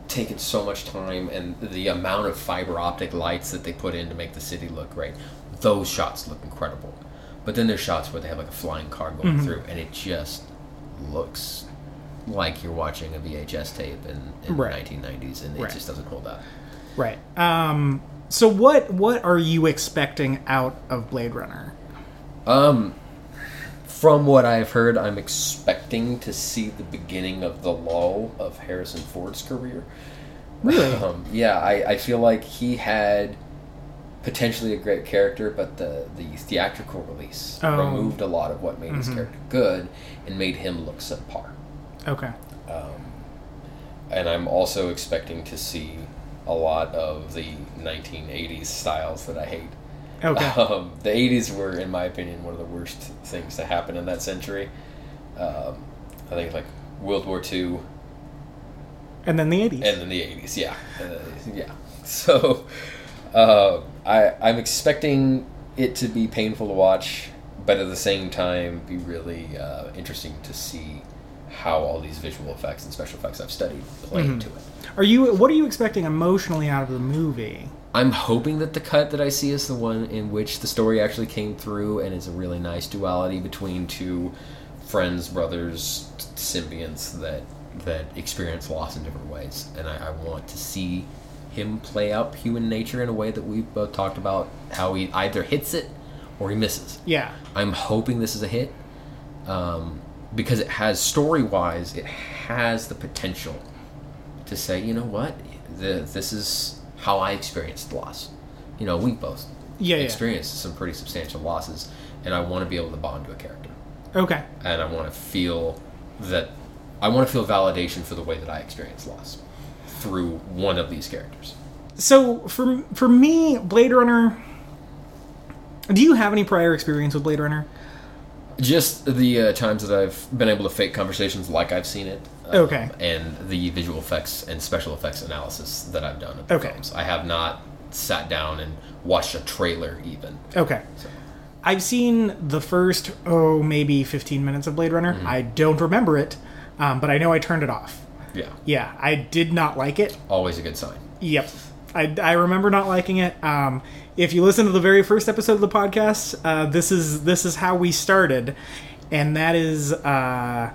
taken so much time and the amount of fiber optic lights that they put in to make the city look great. Those shots look incredible. But then there's shots where they have like a flying car going through and it just looks like you're watching a VHS tape in, in Right. the 1990s and it Right. just doesn't hold up. Right. Um. So what what are you expecting out of Blade Runner? Um, from what I've heard, I'm expecting to see the beginning of the lull of Harrison Ford's career. Really? [laughs] Um, yeah, I, I feel like he had potentially a great character, but the, the theatrical release Oh. removed a lot of what made his character good and made him look subpar. Okay. And I'm also expecting to see a lot of the 1980s styles that I hate. Okay. [laughs] Um, the 80s were, in my opinion, one of the worst things to happen in that century. Um, I think like World War II and then the 80s. and then the 80s, yeah. Uh, yeah. [laughs] So uh, I, I'm expecting it to be painful to watch, but at the same time be really uh, interesting to see how all these visual effects and special effects I've studied play into it. are you what are you expecting emotionally out of the movie? I'm hoping that the cut that I see is the one in which the story actually came through and is a really nice duality between two friends, brothers, symbionts that that experience loss in different ways. And I, I want to see him play out human nature in a way that we've both talked about how he either hits it or he misses. Yeah. I'm hoping this is a hit um, because it has story wise, it has the potential to say, you know what, the, this is how I experienced loss. You know, we both Yeah, yeah. experienced some pretty substantial losses, and I want to be able to bond to a character, Okay. and I want to feel that I want to feel validation for the way that I experience loss through one of these characters. So for for me, Blade Runner. Do you have any prior experience with Blade Runner? Just the uh, times that I've been able to fake conversations like I've seen it. um, Okay. And the visual effects and special effects analysis that I've done of the Okay. films. I have not sat down and watched a trailer even. Okay. I've seen the first, oh, maybe 15 minutes of Blade Runner. Mm-hmm. I don't remember it, um, but I know I turned it off. Yeah. Yeah, I did not like it. Always a good sign. Yep. I, I remember not liking it. Um, if you listen to the very first episode of the podcast, uh, this is this is how we started, and that is uh,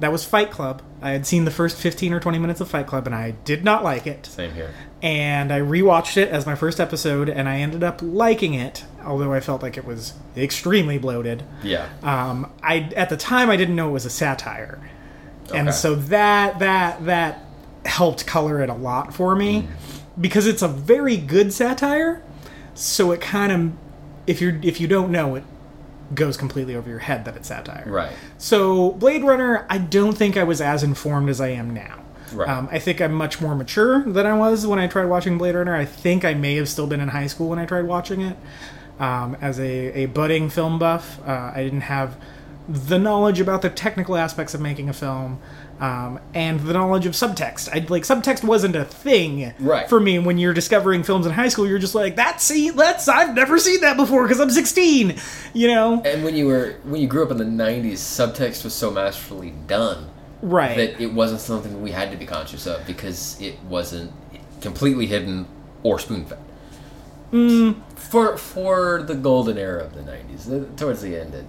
that was Fight Club. I had seen the first fifteen or twenty minutes of Fight Club, and I did not like it. Same here. And I rewatched it as my first episode, and I ended up liking it, although I felt like it was extremely bloated. Yeah. Um, I at the time I didn't know it was a satire, and so that that that helped color it a lot for me Mm. because it's a very good satire. So it kind of, if you if you don't know, it goes completely over your head that it's satire. Right. So Blade Runner, I don't think I was as informed as I am now. Right. Um, I think I'm much more mature than I was when I tried watching Blade Runner. I think I may have still been in high school when I tried watching it. Um, as a, a budding film buff, uh, I didn't have the knowledge about the technical aspects of making a film um, and the knowledge of subtext. I like subtext wasn't a thing Right. for me when you're discovering films in high school. You're just like that. See, that's I've never seen that before because I'm 16. You know, And when you were when you grew up in the '90s, subtext was so masterfully done right? that it wasn't something we had to be conscious of because it wasn't completely hidden or spoon fed. Mm. For for the golden era of the '90s, the- towards the end, it,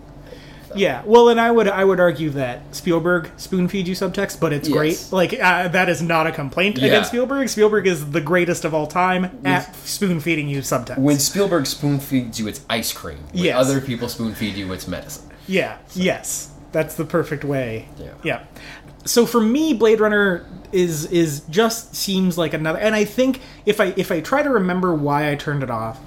Yeah, well, and I would I would argue that Spielberg spoon feed you subtext, but it's Yes. great. Like uh, that is not a complaint Yeah. against Spielberg. Spielberg is the greatest of all time at spoon feeding you subtext. When Spielberg spoon feeds you, it's ice cream. When Yes. other people spoon feed you, it's medicine. yeah, yes, that's the perfect way. Yeah. yeah. So for me, Blade Runner is is just seems like another. And I think if I if I try to remember why I turned it off.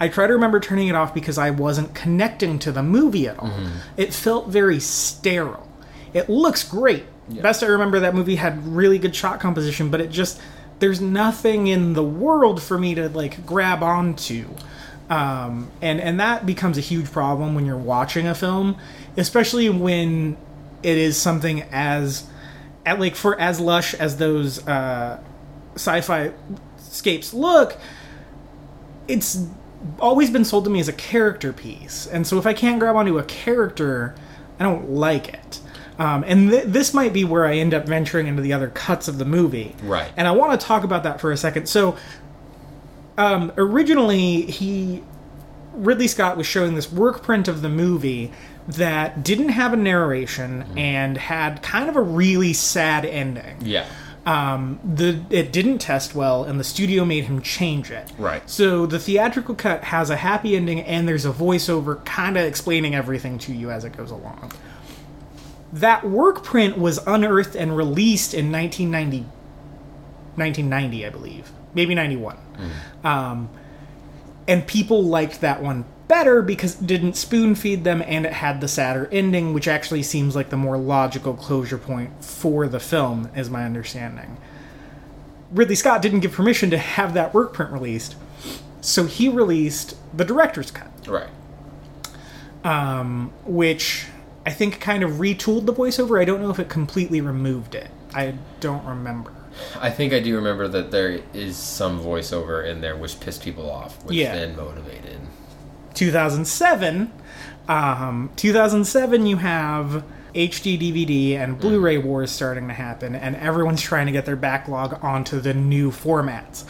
I try to remember turning it off because I wasn't connecting to the movie at all. It felt very sterile. It looks great. Best I remember, that movie had really good shot composition, but it just there's nothing in the world for me to like grab onto, um, and and that becomes a huge problem when you're watching a film, especially when it is something as at like for as lush as those uh, sci-fi scapes look it's always been sold to me as a character piece. And so if i can't grab onto a character i don't like it. Um, and th- this might be where i end up venturing into the other cuts of the movie. Right. and i want to talk about that for a second. So um, originally he ridley scott was showing this work print of the movie that didn't have a narration and had kind of a really sad ending. Yeah. Um, the it didn't test well, and the studio made him change it. Right. So the theatrical cut has a happy ending, and there's a voiceover kind of explaining everything to you as it goes along. That work print was unearthed and released in 1990, 1990, I believe, maybe 91. Um, and people liked that one better because it didn't spoon feed them and it had the sadder ending, which actually seems like the more logical closure point for the film, is my understanding. Ridley Scott didn't give permission to have that work print released, so he released the director's cut, Right. Um, which I think kind of retooled the voiceover. I don't know if it completely removed it. I don't remember. I think I do remember that there is some voiceover in there which pissed people off, which Yeah. then motivated. 2007 um, 2007 you have hd dvd and blu-ray wars starting to happen and everyone's trying to get their backlog onto the new formats.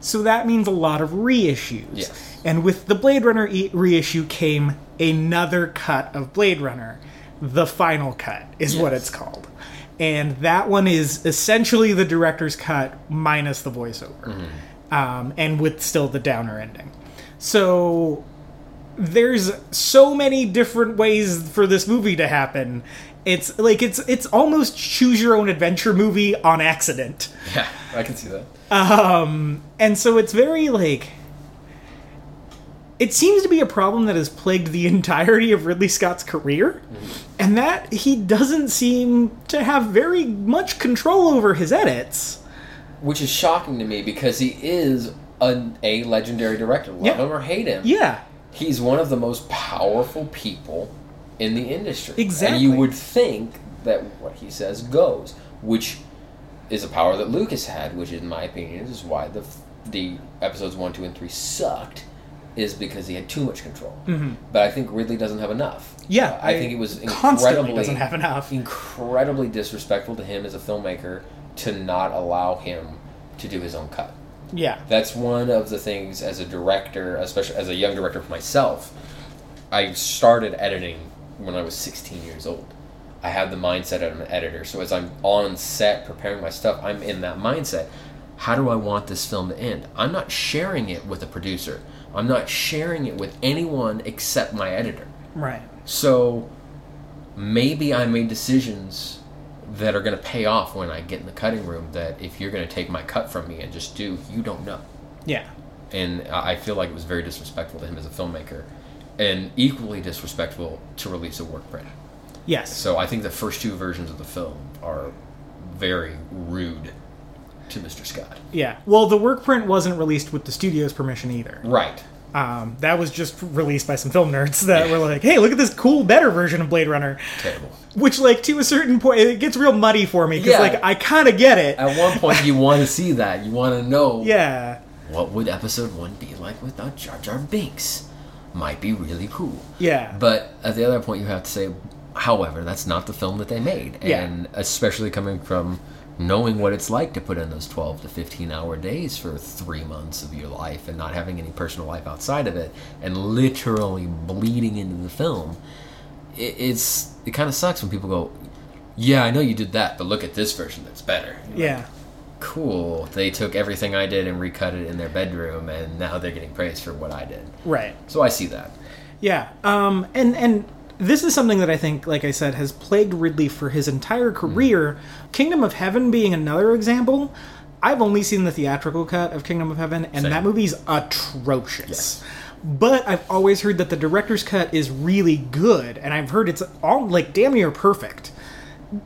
So that means a lot of reissues. Yes. and with the blade runner e- reissue came another cut of blade runner. The final cut is what it's called. And that one is essentially the director's cut minus the voiceover. Um, and with still the downer ending. So there's so many different ways for this movie to happen. It's like it's it's almost choose your own adventure movie on accident. Yeah, I can see that. Um, And so it's very like it seems to be a problem that has plagued the [laughs] entirety of Ridley Scott's career, and that he doesn't seem to have very much control over his edits. Which is shocking to me because he is a, a legendary director. Love Yeah. him or hate him. Yeah. He's one of the most powerful people in the industry. Exactly. And you would think that what he says goes, which is a power that Lucas had, which in my opinion is why the the episodes 1, 2 and 3 sucked is because he had too much control. Mm-hmm. But I think Ridley doesn't have enough. Yeah, Uh, I, I think it was incredibly doesn't have enough. incredibly disrespectful to him as a filmmaker to not allow him to do his own cut. Yeah. That's one of the things as a director, especially as a young director for myself. I started editing when I was 16 years old. I had the mindset of an editor. So as I'm on set preparing my stuff, I'm in that mindset. How do I want this film to end? I'm not sharing it with a producer. I'm not sharing it with anyone except my editor. Right. So maybe I made decisions that are going to pay off when I get in the cutting room that if you're going to take my cut from me and just do, you don't know. Yeah. And I I feel like it was very disrespectful to him as a filmmaker and equally disrespectful to release a work print. Yes. So I think the first two versions of the film are very rude to Mr. Scott. Yeah. Well, the work print wasn't released with the studio's permission either. Right. Um, that was just released by some film nerds that were like, "Hey, look at this cool, better version of Blade Runner." Terrible. Which, like, to a certain point, it gets real muddy for me because, Yeah. like, I kind of get it. At one point, you want to see that. You want to know [laughs] Yeah. what would episode one be like without Jar Jar Binks. Might be really cool. Yeah. But at the other point, you have to say, however, that's not the film that they made. Yeah. And especially coming from knowing what it's like to put in those 12 to 15 hour days for three months of your life and not having any personal life outside of it and literally bleeding into the film. it, it's it kind of sucks when people go, "Yeah, I know you did that, but look at this version that's better." Yeah. Cool. They took everything I did and recut it in their bedroom, and now they're getting praise for what I did. Right. So I see that. Yeah. Um, and and this is something that I think, like I said, has plagued Ridley for his entire hmm. career. Kingdom of Heaven being another example. I've only seen the theatrical cut of Kingdom of Heaven, and Same. that movie's atrocious. Yes. But I've always heard that the director's cut is really good, and I've heard it's all like damn near perfect.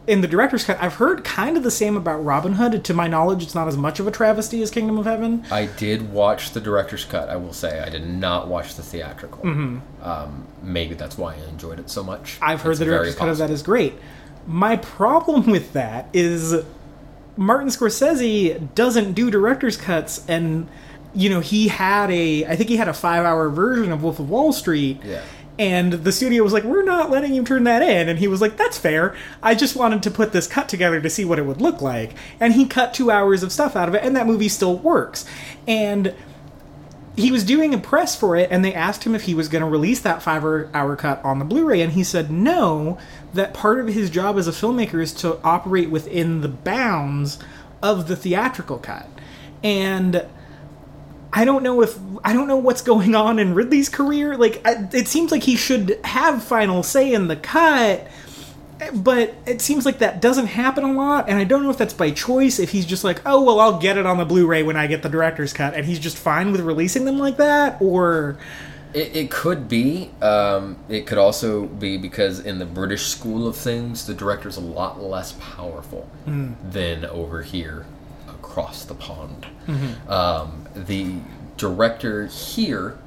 In the director's cut, I've heard kind of the same about Robin Hood. To my knowledge, it's not as much of a travesty as Kingdom of Heaven. I did watch the director's cut. I will say I did not watch the theatrical. Um, maybe that's why I enjoyed it so much. Mm-hmm. I've heard It's the director's cut of that is great. My problem with that is Martin Scorsese doesn't do director's cuts, and you know he had a I think he had a five hour version of Wolf of Wall Street. Yeah. And the studio was like, "We're not letting you turn that in," and he was like, "That's fair. I just wanted to put this cut together to see what it would look like." And he cut two hours of stuff out of it, and that movie still works. And he was doing a press for it and they asked him if he was going to release that five hour hour cut on the blu-ray and he said no that part of his job as a filmmaker is to operate within the bounds of the theatrical cut and i don't know if i don't know what's going on in ridley's career like I, it seems like he should have final say in the cut but it seems like that doesn't happen a lot and i don't know if that's by choice if he's just like oh well i'll get it on the blu-ray when i get the director's cut and he's just fine with releasing them like that or It, it could be. Um, it could also be because in the British school of things, the director's a lot less powerful than over here across the pond. Um, the director here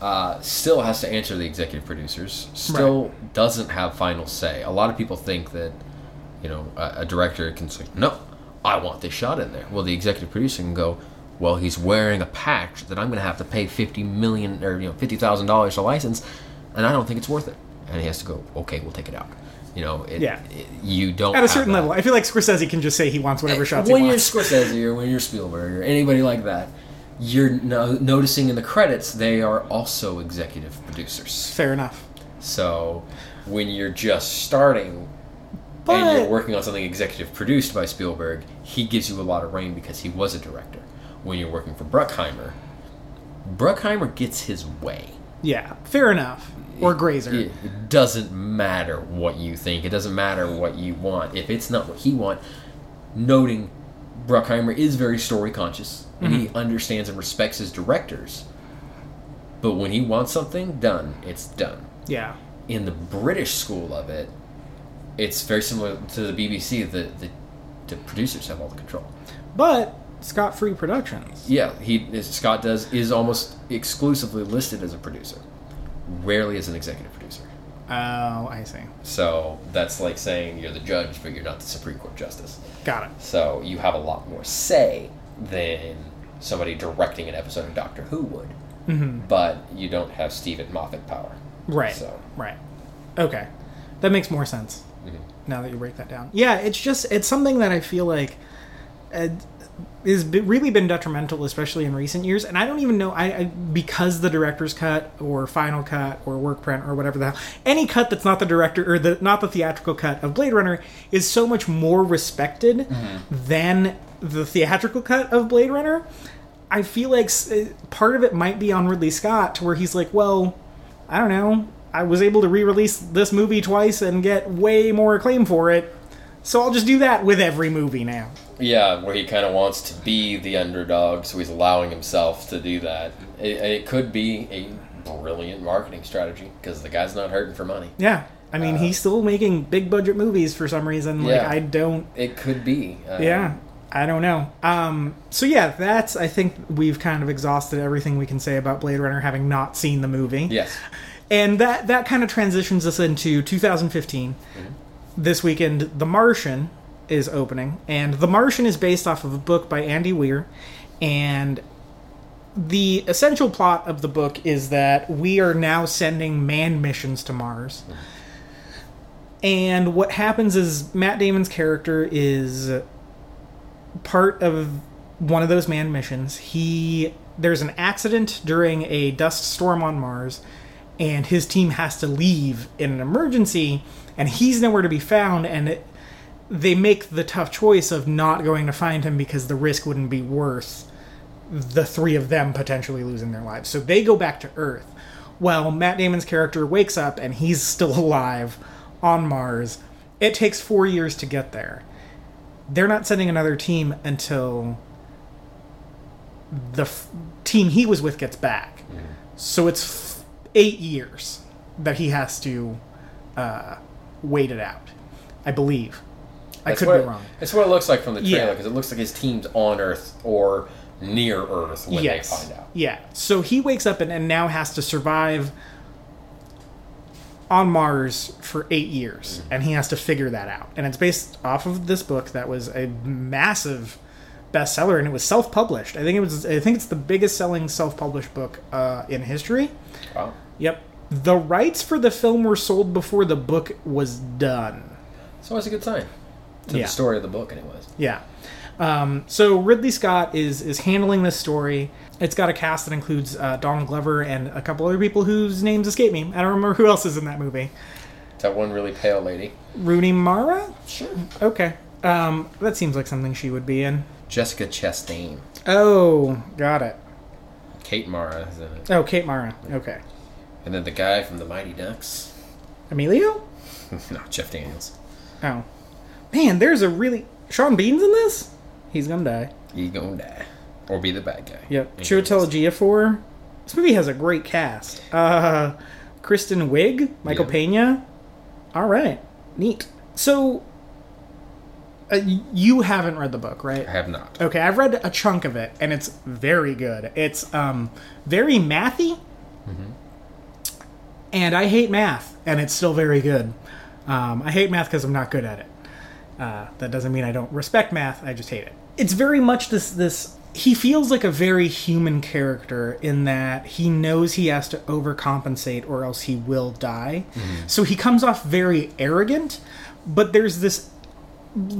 uh, still has to answer the executive producers, still doesn't have final say. A lot of people think that, you know, a, a director can say, no, I want this shot in there. Well, the executive producer can go, well, he's wearing a patch that I'm going to have to pay fifty million or you know fifty thousand dollars to license, and I don't think it's worth it. And he has to go, okay, we'll take it out. You know, it, Yeah. it- you don't at a certain that. level i feel like scorsese can just say he wants whatever shots he wants. when you're Scorsese or when you're Spielberg or anybody like that, you're no- noticing in the credits they are also executive producers. fair enough So when you're just starting but and you're working on something executive produced by Spielberg, he gives you a lot of reign because he was a director. When you're working for Bruckheimer, Bruckheimer gets his way. yeah fair enough or grazer It, it doesn't matter what you think. It doesn't matter what you want. If it's not what he wants, noting Bruckheimer is very story conscious and he mm-hmm. understands and respects his directors. But when he wants something done, it's done. yeah In the British school of it, it's very similar to the BBC. The the, the producers have all the control. but scott free productions Yeah, he Scott does is almost exclusively listed as a producer, rarely as an executive producer. oh i see So that's like saying you're the judge, but you're not the Supreme Court justice. got it So you have a lot more say than somebody directing an episode of Doctor Who would. Mm-hmm. But you don't have Steven Moffat power. Right. So Right. Okay. That makes more sense Mm-hmm. now that you break that down. Yeah, it's just it's something that I feel like uh, has really been detrimental, especially in recent years. And I don't even know I, I because the director's cut or final cut or work print or whatever the hell any cut that's not the director or the not the theatrical cut of Blade Runner is so much more respected than the theatrical cut of Blade Runner. I feel like uh, part of it might be on Ridley Scott to where he's like, well, I don't know. I was able to re-release this movie twice and get way more acclaim for it, so I'll just do that with every movie now. Yeah, where he kind of wants to be the underdog, so he's allowing himself to do that. It, it could be a brilliant marketing strategy because the guy's not hurting for money. Yeah, I mean, he's still making big budget movies for some reason. Like Yeah. I don't. It could be. Uh, Yeah, I don't know. Um, so yeah, that's. I think we've kind of exhausted everything we can say about Blade Runner, having not seen the movie. Yes. And that that kind of transitions us into 2015. This weekend, The Martian is opening, and The Martian is based off of a book by Andy Weir, and the essential plot of the book is that we are now sending manned missions to Mars. And what happens is Matt Damon's character is part of one of those manned missions. He there's an accident during a dust storm on Mars, and his team has to leave in an emergency, and he's nowhere to be found, and it, they make the tough choice of not going to find him because the risk wouldn't be worth the three of them potentially losing their lives. So they go back to Earth. Well, Matt Damon's character wakes up and he's still [laughs] alive on Mars. It takes four years to get there. They're not sending another team until the f- team he was with gets back. So it's f- eight years that he has to uh, wait it out. I believe. I That's could what be wrong. It's what it looks like from the trailer because it looks like his team's on Earth or near Earth when yes. they find out. Yeah. So he wakes up and, and now has to survive on Mars for eight years, Mm-hmm. and he has to figure that out. And it's based off of this book that was a massive bestseller, and it was self-published. I think it was. I think it's the biggest-selling self-published book uh, in history. Wow. Yep. The rights for the film were sold before the book was done. It's always a good sign to Yeah. the story of the book, anyways. Yeah. Um, so Ridley Scott is is handling this story. It's got a cast that includes uh, Donald Glover and a couple other people whose names escape me. I don't remember who else is in that movie. That one really pale lady. Rooney Mara. Sure. Okay. Um, that seems like something she would be in. Jessica Chastain. Oh, got it. Kate Mara is in it. Oh, Kate Mara. Okay. And then the guy from the Mighty Ducks. Emilio. [laughs] no, Jeff Daniels. Oh, man, there's a really Sean Bean's in this. He's gonna die. He gonna die. Or be the bad guy. Yep. Chiwetel Ejiofor. This movie has a great cast. Uh, Kristen Wiig, Michael Yeah. Pena. All right, neat. So, uh, you haven't read the book, right? I have not. Okay, I've read a chunk of it, and it's very good. It's um, very mathy, and I hate math, and it's still very good. Um, I hate math because I'm not good at it. Uh, that doesn't mean I don't respect math. I just hate it. It's very much this this. He feels like a very human character in that he knows he has to overcompensate or else he will die. So he comes off very arrogant, but there's this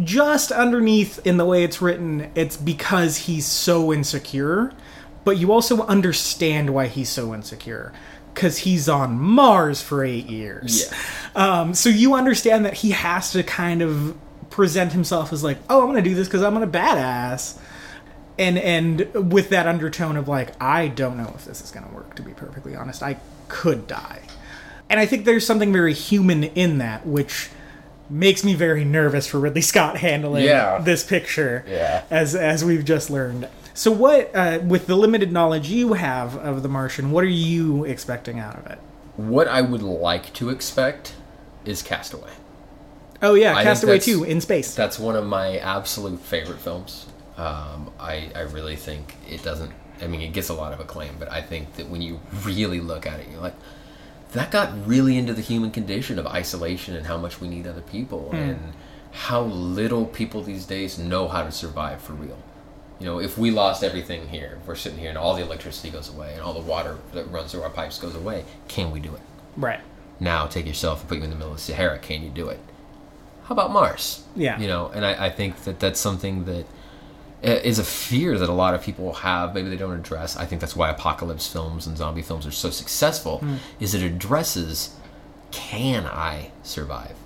just underneath in the way it's written, it's because he's so insecure, but you also understand why he's so insecure. Because he's on Mars for eight years. Yeah. Um, so you understand that he has to kind of present himself as like, oh, I'm going to do this because I'm a badass. And, and with that undertone of like, I don't know if this is going to work, to be perfectly honest. I could die. And I think there's something very human in that, which makes me very nervous for Ridley Scott handling Yeah. this picture. Yeah. As as we've just learned. So what uh, with the limited knowledge you have of The Martian, what are you expecting out of it? What I would like to expect is Castaway. Oh yeah, Castaway 2 in space. That's one of my absolute favorite films. Um, I, I really think it doesn't. I mean, it gets a lot of acclaim, but I think that when you really look at it, you're like, that got really into the human condition of isolation and how much we need other people and how little people these days know how to survive for real. You know, if we lost everything here, we're sitting here and all the electricity goes away and all the water that runs through our pipes goes away, can we do it? right. now take yourself and put you in the middle of the Sahara. Can you do it? How about Mars? Yeah. You know, and I, I think that that's something that is a fear that a lot of people have. Maybe they don't address. I think that's why apocalypse films and zombie films are so successful. Is it addresses can I survive?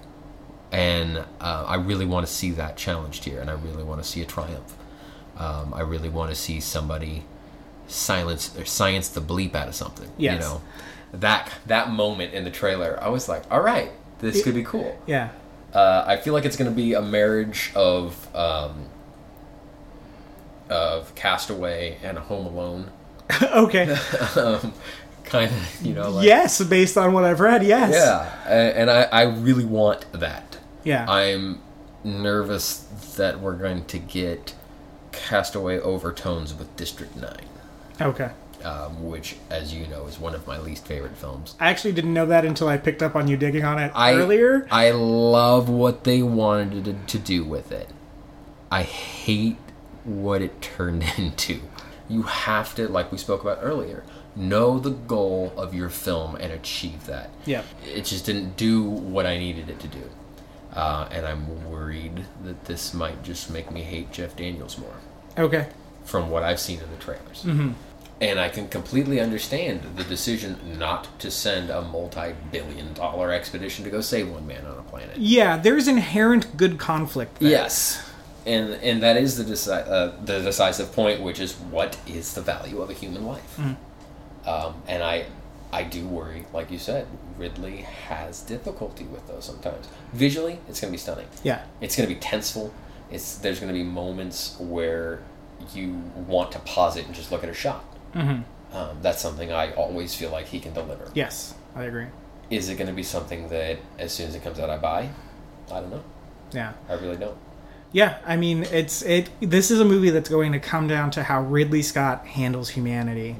And uh, I really want to see that challenged here, and I really want to see a triumph. Um, I really want to see somebody silence or science the bleep out of something. Yes. You know, that that moment in the trailer, I was like, all right, this could be cool. Yeah. Uh, I feel like it's going to be a marriage of um, of Castaway and Home Alone, [laughs] okay. [laughs] um, kind of, you know, like, yes, based on what I've read, yes. yeah, and I, I really want that. Yeah. I'm nervous that we're going to get Castaway overtones with District Nine, okay. Um, which, as you know, is one of my least favorite films. I actually didn't know that until I picked up on you digging on it I, earlier. I love what they wanted to, to do with it. I hate what it [laughs] turned into. You have to, like we spoke about earlier, know the goal of your film and achieve that. Yep. It just didn't do what I needed it to do. Uh, and I'm worried that this might just make me hate Jeff Daniels more Okay. from what I've seen in the trailers. And I can completely understand the decision not to send a multi-billion dollar expedition to go save one man on a planet. Yeah, there's inherent good conflict. There. Yes, and and that is the deci- uh, the decisive point, which is what is the value of a human life. Um, and I I do worry, like you said, Ridley has difficulty with those sometimes. Visually, it's going to be stunning. Yeah. It's going to be tenseful. It's there's going to be moments where you want to pause it and just look at a shot. Mm-hmm. Um, that's something I always feel like he can deliver. Yes, I agree. Is it going to be something that as soon as it comes out I buy? I don't know. Yeah. I really don't. Yeah, I mean, it's it. This is a movie that's going to come down to how Ridley Scott handles humanity,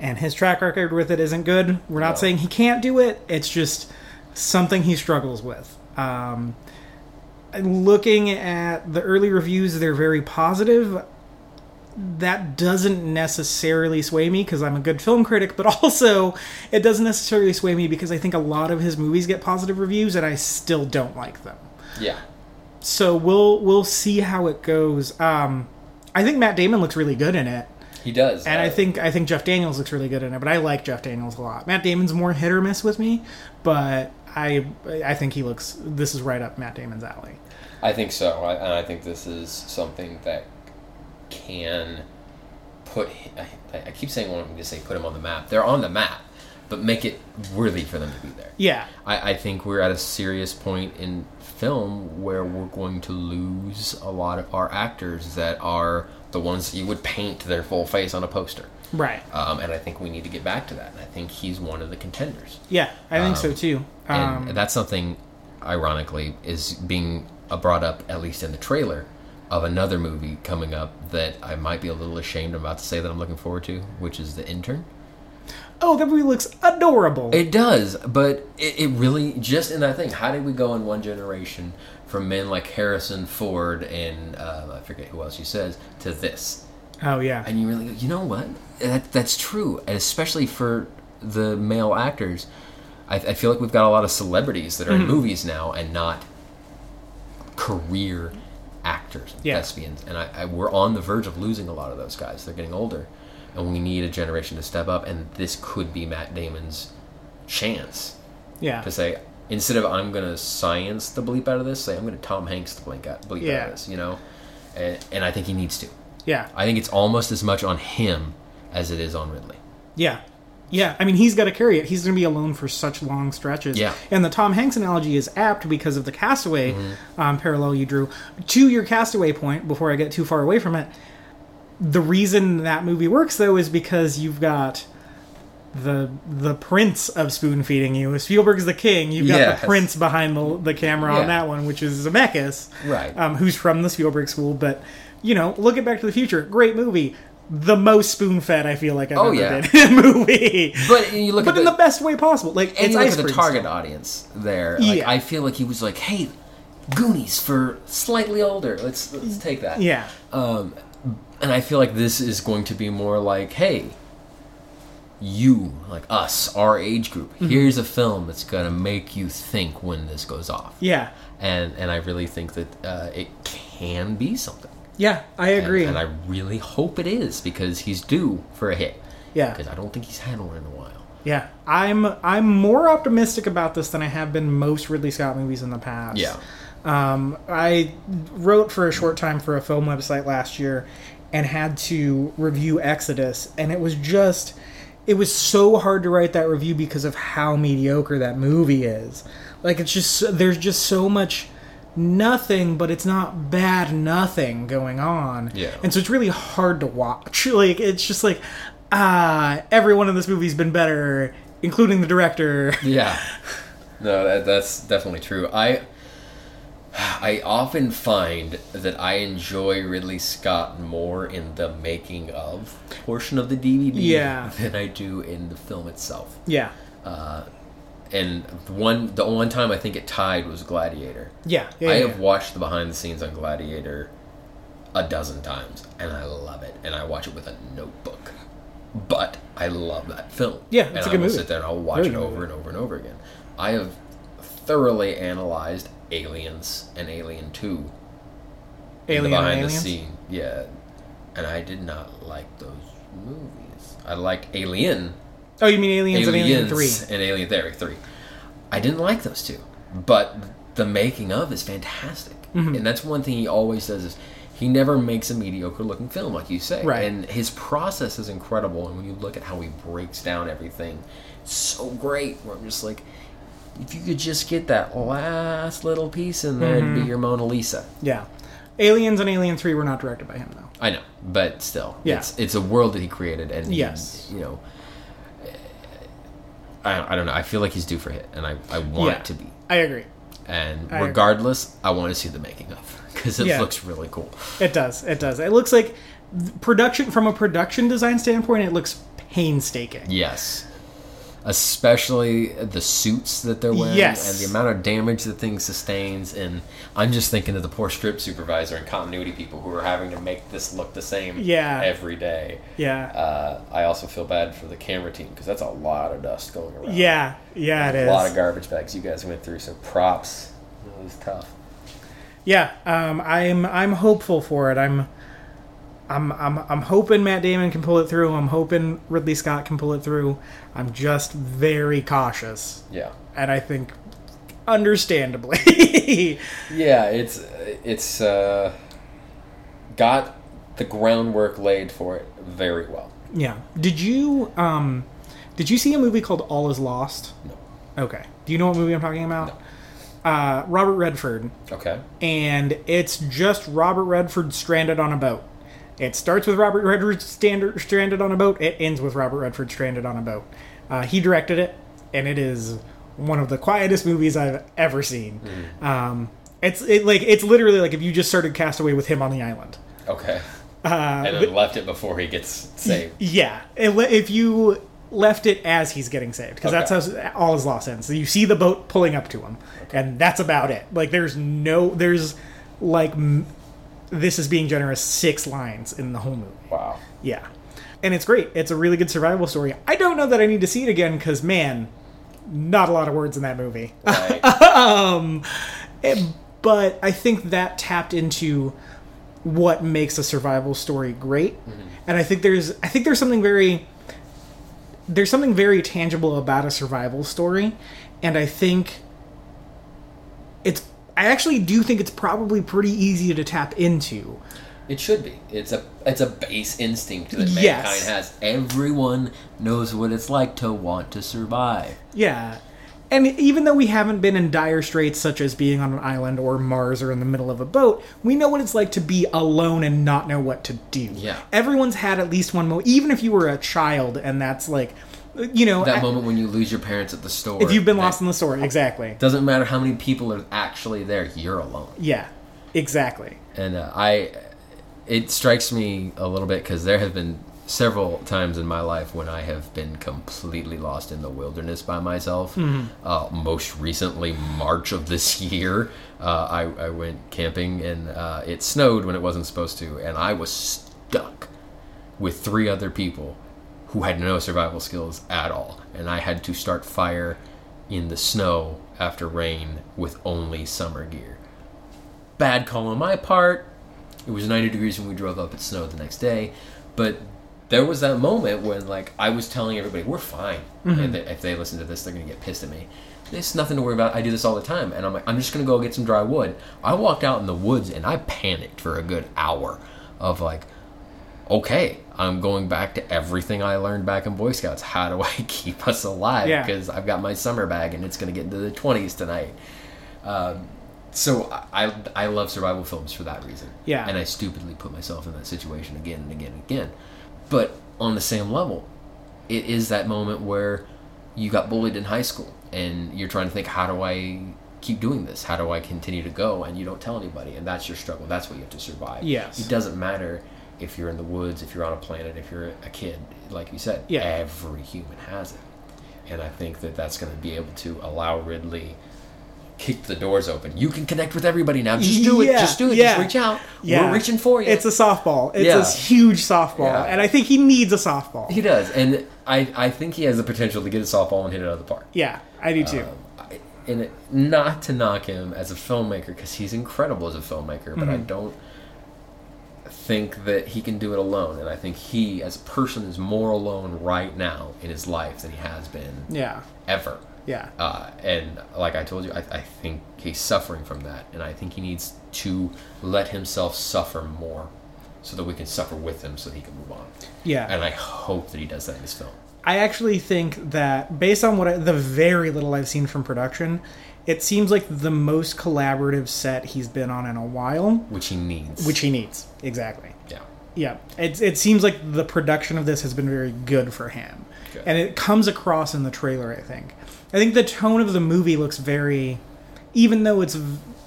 and his track record with it isn't good. We're not No. saying he can't do it. It's just something he struggles with. Um, looking at the early reviews, they're very positive. That doesn't necessarily sway me because I'm a good film critic, but [laughs] also it doesn't necessarily sway me because I think a lot of his movies get positive reviews and I still don't like them Yeah. so we'll we'll see how it goes. Um, I think Matt Damon looks really good in it, He does. and I Uh, think I think Jeff Daniels looks really good in it. But I like Jeff Daniels a lot. Matt Damon's more hit or miss with me, but I I think he looks. This is right up Matt Damon's alley. I think so, I, and I think this is something that can put. I, I keep saying wanting to say put him on the map. They're on the map, but make it worthy for them to be there. Yeah, I, I think we're at a serious point in film where we're going to lose a lot of our actors that are the ones that you would paint their full face on a poster. right. Um, and I think we need to get back to that. And I think he's one of the contenders. Yeah, I think so too. And Um, that's something, ironically, is being brought up, at least in the trailer, of another movie coming up that I might be a little ashamed about to say that I'm looking forward to, which is The Intern. oh, that movie looks adorable. It does, but it, it really, just in that thing, how did we go in one generation from men like Harrison Ford and uh, I forget who else he says to this? oh yeah, And you really go, you know what? That, that's true. And especially for the male actors, I, I feel like we've got a lot of celebrities that are Mm-hmm. in movies now and not career actors, Yeah. thespians. And I, I, we're on the verge of losing a lot of those guys. They're getting older. And we need a generation to step up. And this could be Matt Damon's chance yeah, to say, instead of I'm going to science the bleep out of this, say I'm going to Tom Hanks the bleep out, bleep out of this, you know? And, and I think he needs to. yeah, I think it's almost as much on him as it is on Ridley. yeah. Yeah, I mean he's got to carry it. He's going to be alone for such long stretches. Yeah. and the Tom Hanks analogy is apt because of the Castaway Mm-hmm. um, parallel you drew. To your Castaway point, before I get too far away from it, the reason that movie works though is because you've got the the prince of spoon feeding you. Spielberg's the king. You've got Yes. the prince behind the, the camera Yeah. on that one, which is Zemeckis, Right. Um, who's from the Spielberg school. But you know, look at Back to the Future, great movie. The most spoon fed I feel like I've Oh, ever yeah. been in a movie, [laughs] But you look but in the, the best way possible. Like and it's you look at the target stuff. audience there. Like, Yeah. I feel like he was like, "Hey, Goonies for slightly older. Let's let's take that." Yeah, Um, and I feel like this is going to be more like, "Hey, you, like us, our age group. Mm-hmm. Here's a film that's gonna make you think when this goes off." yeah, And and I really think that uh, it can be something. Yeah. I And- agree. And, I really hope it is because he's due for a hit. yeah, Because I don't think he's had one in a while. Yeah, I'm I'm more optimistic about this than I have been most Ridley Scott movies in the past. Yeah. Um, I wrote for a short time for a film website last year and had to review Exodus, and it was just it was so hard to write that review because of how mediocre that movie is. Like it's just there's just so much nothing, but it's not bad nothing going on. Yeah. And so it's really hard to watch. [laughs] Like it's just like ah, everyone in this movie's been better, including the director. [laughs] Yeah. No, that, that's definitely true. I I often find that I enjoy Ridley Scott more in the making of portion of the DVD Yeah. than I do in the film itself. Yeah. And one the one time I think it tied was Gladiator. Yeah. yeah, I yeah. have watched the behind the scenes on Gladiator a dozen times, and I love it. And I watch it with a notebook. But I love that film. Yeah, and it's a I good will movie. sit there and I'll watch Really it over movie. and over and over again. I have thoroughly analyzed Aliens and Alien Two. Alien the behind and the Aliens? scene, yeah. And I did not like those movies. I liked Alien, Oh, you mean Aliens, and Alien Three? and Alien Theory Three. I didn't like those two, but the making of is fantastic, Mm-hmm. and that's one thing he always does is he never makes a mediocre looking film, like you say, Right. And his process is incredible, and when you look at how he breaks down everything, it's so great. Where I'm just like. If you could just get that last little piece in there, Mm-hmm. it'd be your Mona Lisa. Yeah, Aliens and Alien Three were not directed by him though. I know, but still, Yeah. it's it's a world that he created, and Yes. you know, I, I don't know. I feel like he's due for a hit, and I, I want Yeah. it to be. I agree. And I agree. regardless, I want to see the making of because it Yeah. looks really cool. It does. It does. It looks like production from a production design standpoint. It looks painstaking. Yes, especially the suits that they're wearing Yes. and the amount of damage the thing sustains. And I'm just thinking of the poor script supervisor and continuity people who are having to make this look the same Yeah. every day. Yeah. Uh, I also feel bad for the camera team because that's a lot of dust going around. yeah. Yeah. It a lot of garbage bags you guys went through. So props. It was tough. Yeah. Um. I'm. I'm hopeful for it. I'm. I'm, I'm, I'm hoping Matt Damon can pull it through. I'm hoping Ridley Scott can pull it through. I'm just very cautious. Yeah. And I think understandably. [laughs] Yeah, it's it's uh, got the groundwork laid for it very well. yeah. Did you um did you see a movie called All Is Lost? No. Okay. Do you know what movie I'm talking about? No. Uh Robert Redford Okay. and it's just Robert Redford stranded on a boat. It starts with Robert Redford standard, stranded on a boat. It ends with Robert Redford stranded on a boat. Uh, he directed it, and it is one of the quietest movies I've ever seen. Um, it's it, like it's literally like if you just started Castaway with him on the island. Okay. Uh, And then left it before he gets saved. yeah, if you left it as he's getting saved, because Okay. that's how All Is Lost ends. So you see the boat pulling up to him, and that's about it. Like there's no, there's like m- this is being generous six lines in the whole movie. Wow. Yeah, and it's great. It's a really good survival story. I don't know that I need to see it again because man, not a lot of words in that movie. Right. [laughs] Eh, but I think that tapped into what makes a survival story great. And I think there's I think there's something very there's something very tangible about a survival story and I think it's I actually do think it's probably pretty easy to tap into. it should be. It's a it's a base instinct that Yes. mankind has. Everyone knows what it's like to want to survive. Yeah. And even though we haven't been in dire straits such as being on an island or Mars or in the middle of a boat, we know what it's like to be alone and not know what to do. Yeah. Everyone's had at least one moment, even if you were a child and that's like, you know, That a- moment when you lose your parents at the store. if you've been lost in the store, Exactly. Doesn't matter how many people are actually there. You're alone. Yeah. Exactly. and uh, I, it strikes me a little bit because there have been several times in my life when I have been completely lost in the wilderness by myself. Uh, most recently, March of this year, uh, I, I went camping and uh, it snowed when it wasn't supposed to, and I was stuck with three other people who had no survival skills at all, and I had to start fire in the snow after rain with only summer gear bad call on my part. It was 90 degrees when we drove up. It snowed the next day, but there was that moment when like I was telling everybody we're fine. Mm-hmm. And they, if they listen to this, they're gonna get pissed at me. It's nothing to worry about. I do this all the time, and I'm like, I'm just gonna go get some dry wood. I walked out in the woods and I panicked for a good hour of like, okay, I'm going back to everything I learned back in Boy Scouts. How do [laughs] I keep us alive? Yeah. Because I've got my summer bag and it's gonna get into the 20s tonight. Um, so I I love survival films for that reason. Yeah. And I stupidly put myself in that situation again and again and again. But on the same level, it is that moment where you got bullied in high school and you're trying to think, how do I keep doing this? How do I continue to go? And you don't tell anybody, and that's your struggle. That's what you have to survive. Yes. It doesn't matter if you're in the woods, if you're on a planet, if you're a kid. Like you said, Yeah. every human has it. And I think that that's going to be able to allow Ridley kick the doors open. You can connect with everybody now. Just do it. Just do it. yeah. Just reach out. Yeah. We're reaching for you. It's a softball. It's Yeah. a huge softball. Yeah. And I think he needs a softball. he does, and I I think he has the potential to get a softball and hit it out of the park. yeah, I do too. Um, I- and it, not to knock him as a filmmaker because he's incredible as a filmmaker, but I Mm-hmm. don't. Think that he can do it alone, and I think he, as a person, is more alone right now in his life than he has been Yeah. ever. Yeah. Uh, and like I told you, I, I think he's suffering from that, and I think he needs to let himself suffer more, so that we can suffer with him, so that he can move on. Yeah. And I hope that he does that in this film. I actually think that based on what I, the very little I've seen from production, it seems like the most collaborative set he's been on in a while, which he needs. which he needs. Exactly. yeah, Yeah. It it seems like the production of this has been very good for him. Good. And it comes across in the trailer, I think. I think the tone of the movie looks very even though it's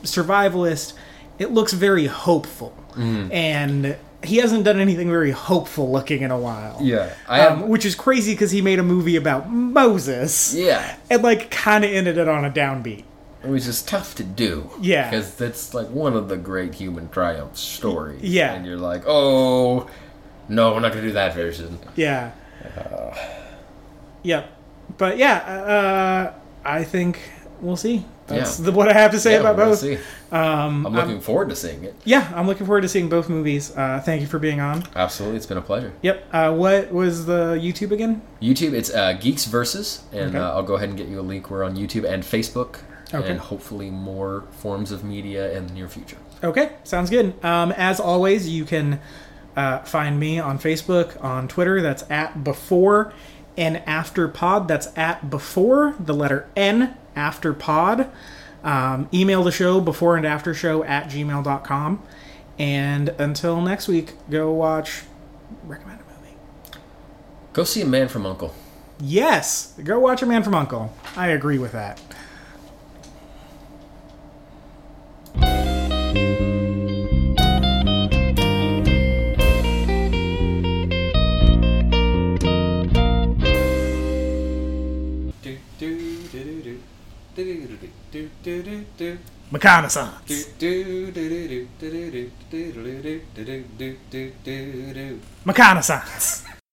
survivalist, it looks very hopeful. Mm. And he hasn't done anything very hopeful looking in a while. yeah. Have, Um, which is crazy because he made a movie about Moses yeah, and like kind of ended it on a downbeat. which is tough to do. Yeah. because that's like one of the great human triumph stories. Yeah. and you're like, oh, no, we're not gonna do that version. Yeah. Yep. But yeah, uh, I think we'll see. That's Yeah. the, what I have to say Yeah, about both. Um, I'm looking forward to seeing it. yeah, I'm looking forward to seeing both movies. Uh, thank you for being on. Absolutely, it's been a pleasure. Yep. Uh, what was the YouTube again? YouTube, it's uh, Geeks Versus, and Okay. uh, I'll go ahead and get you a link. We're on YouTube and Facebook, Okay. and hopefully more forms of media in the near future. Okay, sounds good. Um, as always, you can uh, find me on Facebook, on Twitter. That's at before and after pod. That's at before the letter N after pod. Um, email the show before and after show at gmail.com. And until next week, go watch recommend a movie. Go see a man from Uncle. Yes, go watch A Man from Uncle. I agree with that. Reconnaissance. Reconnaissance.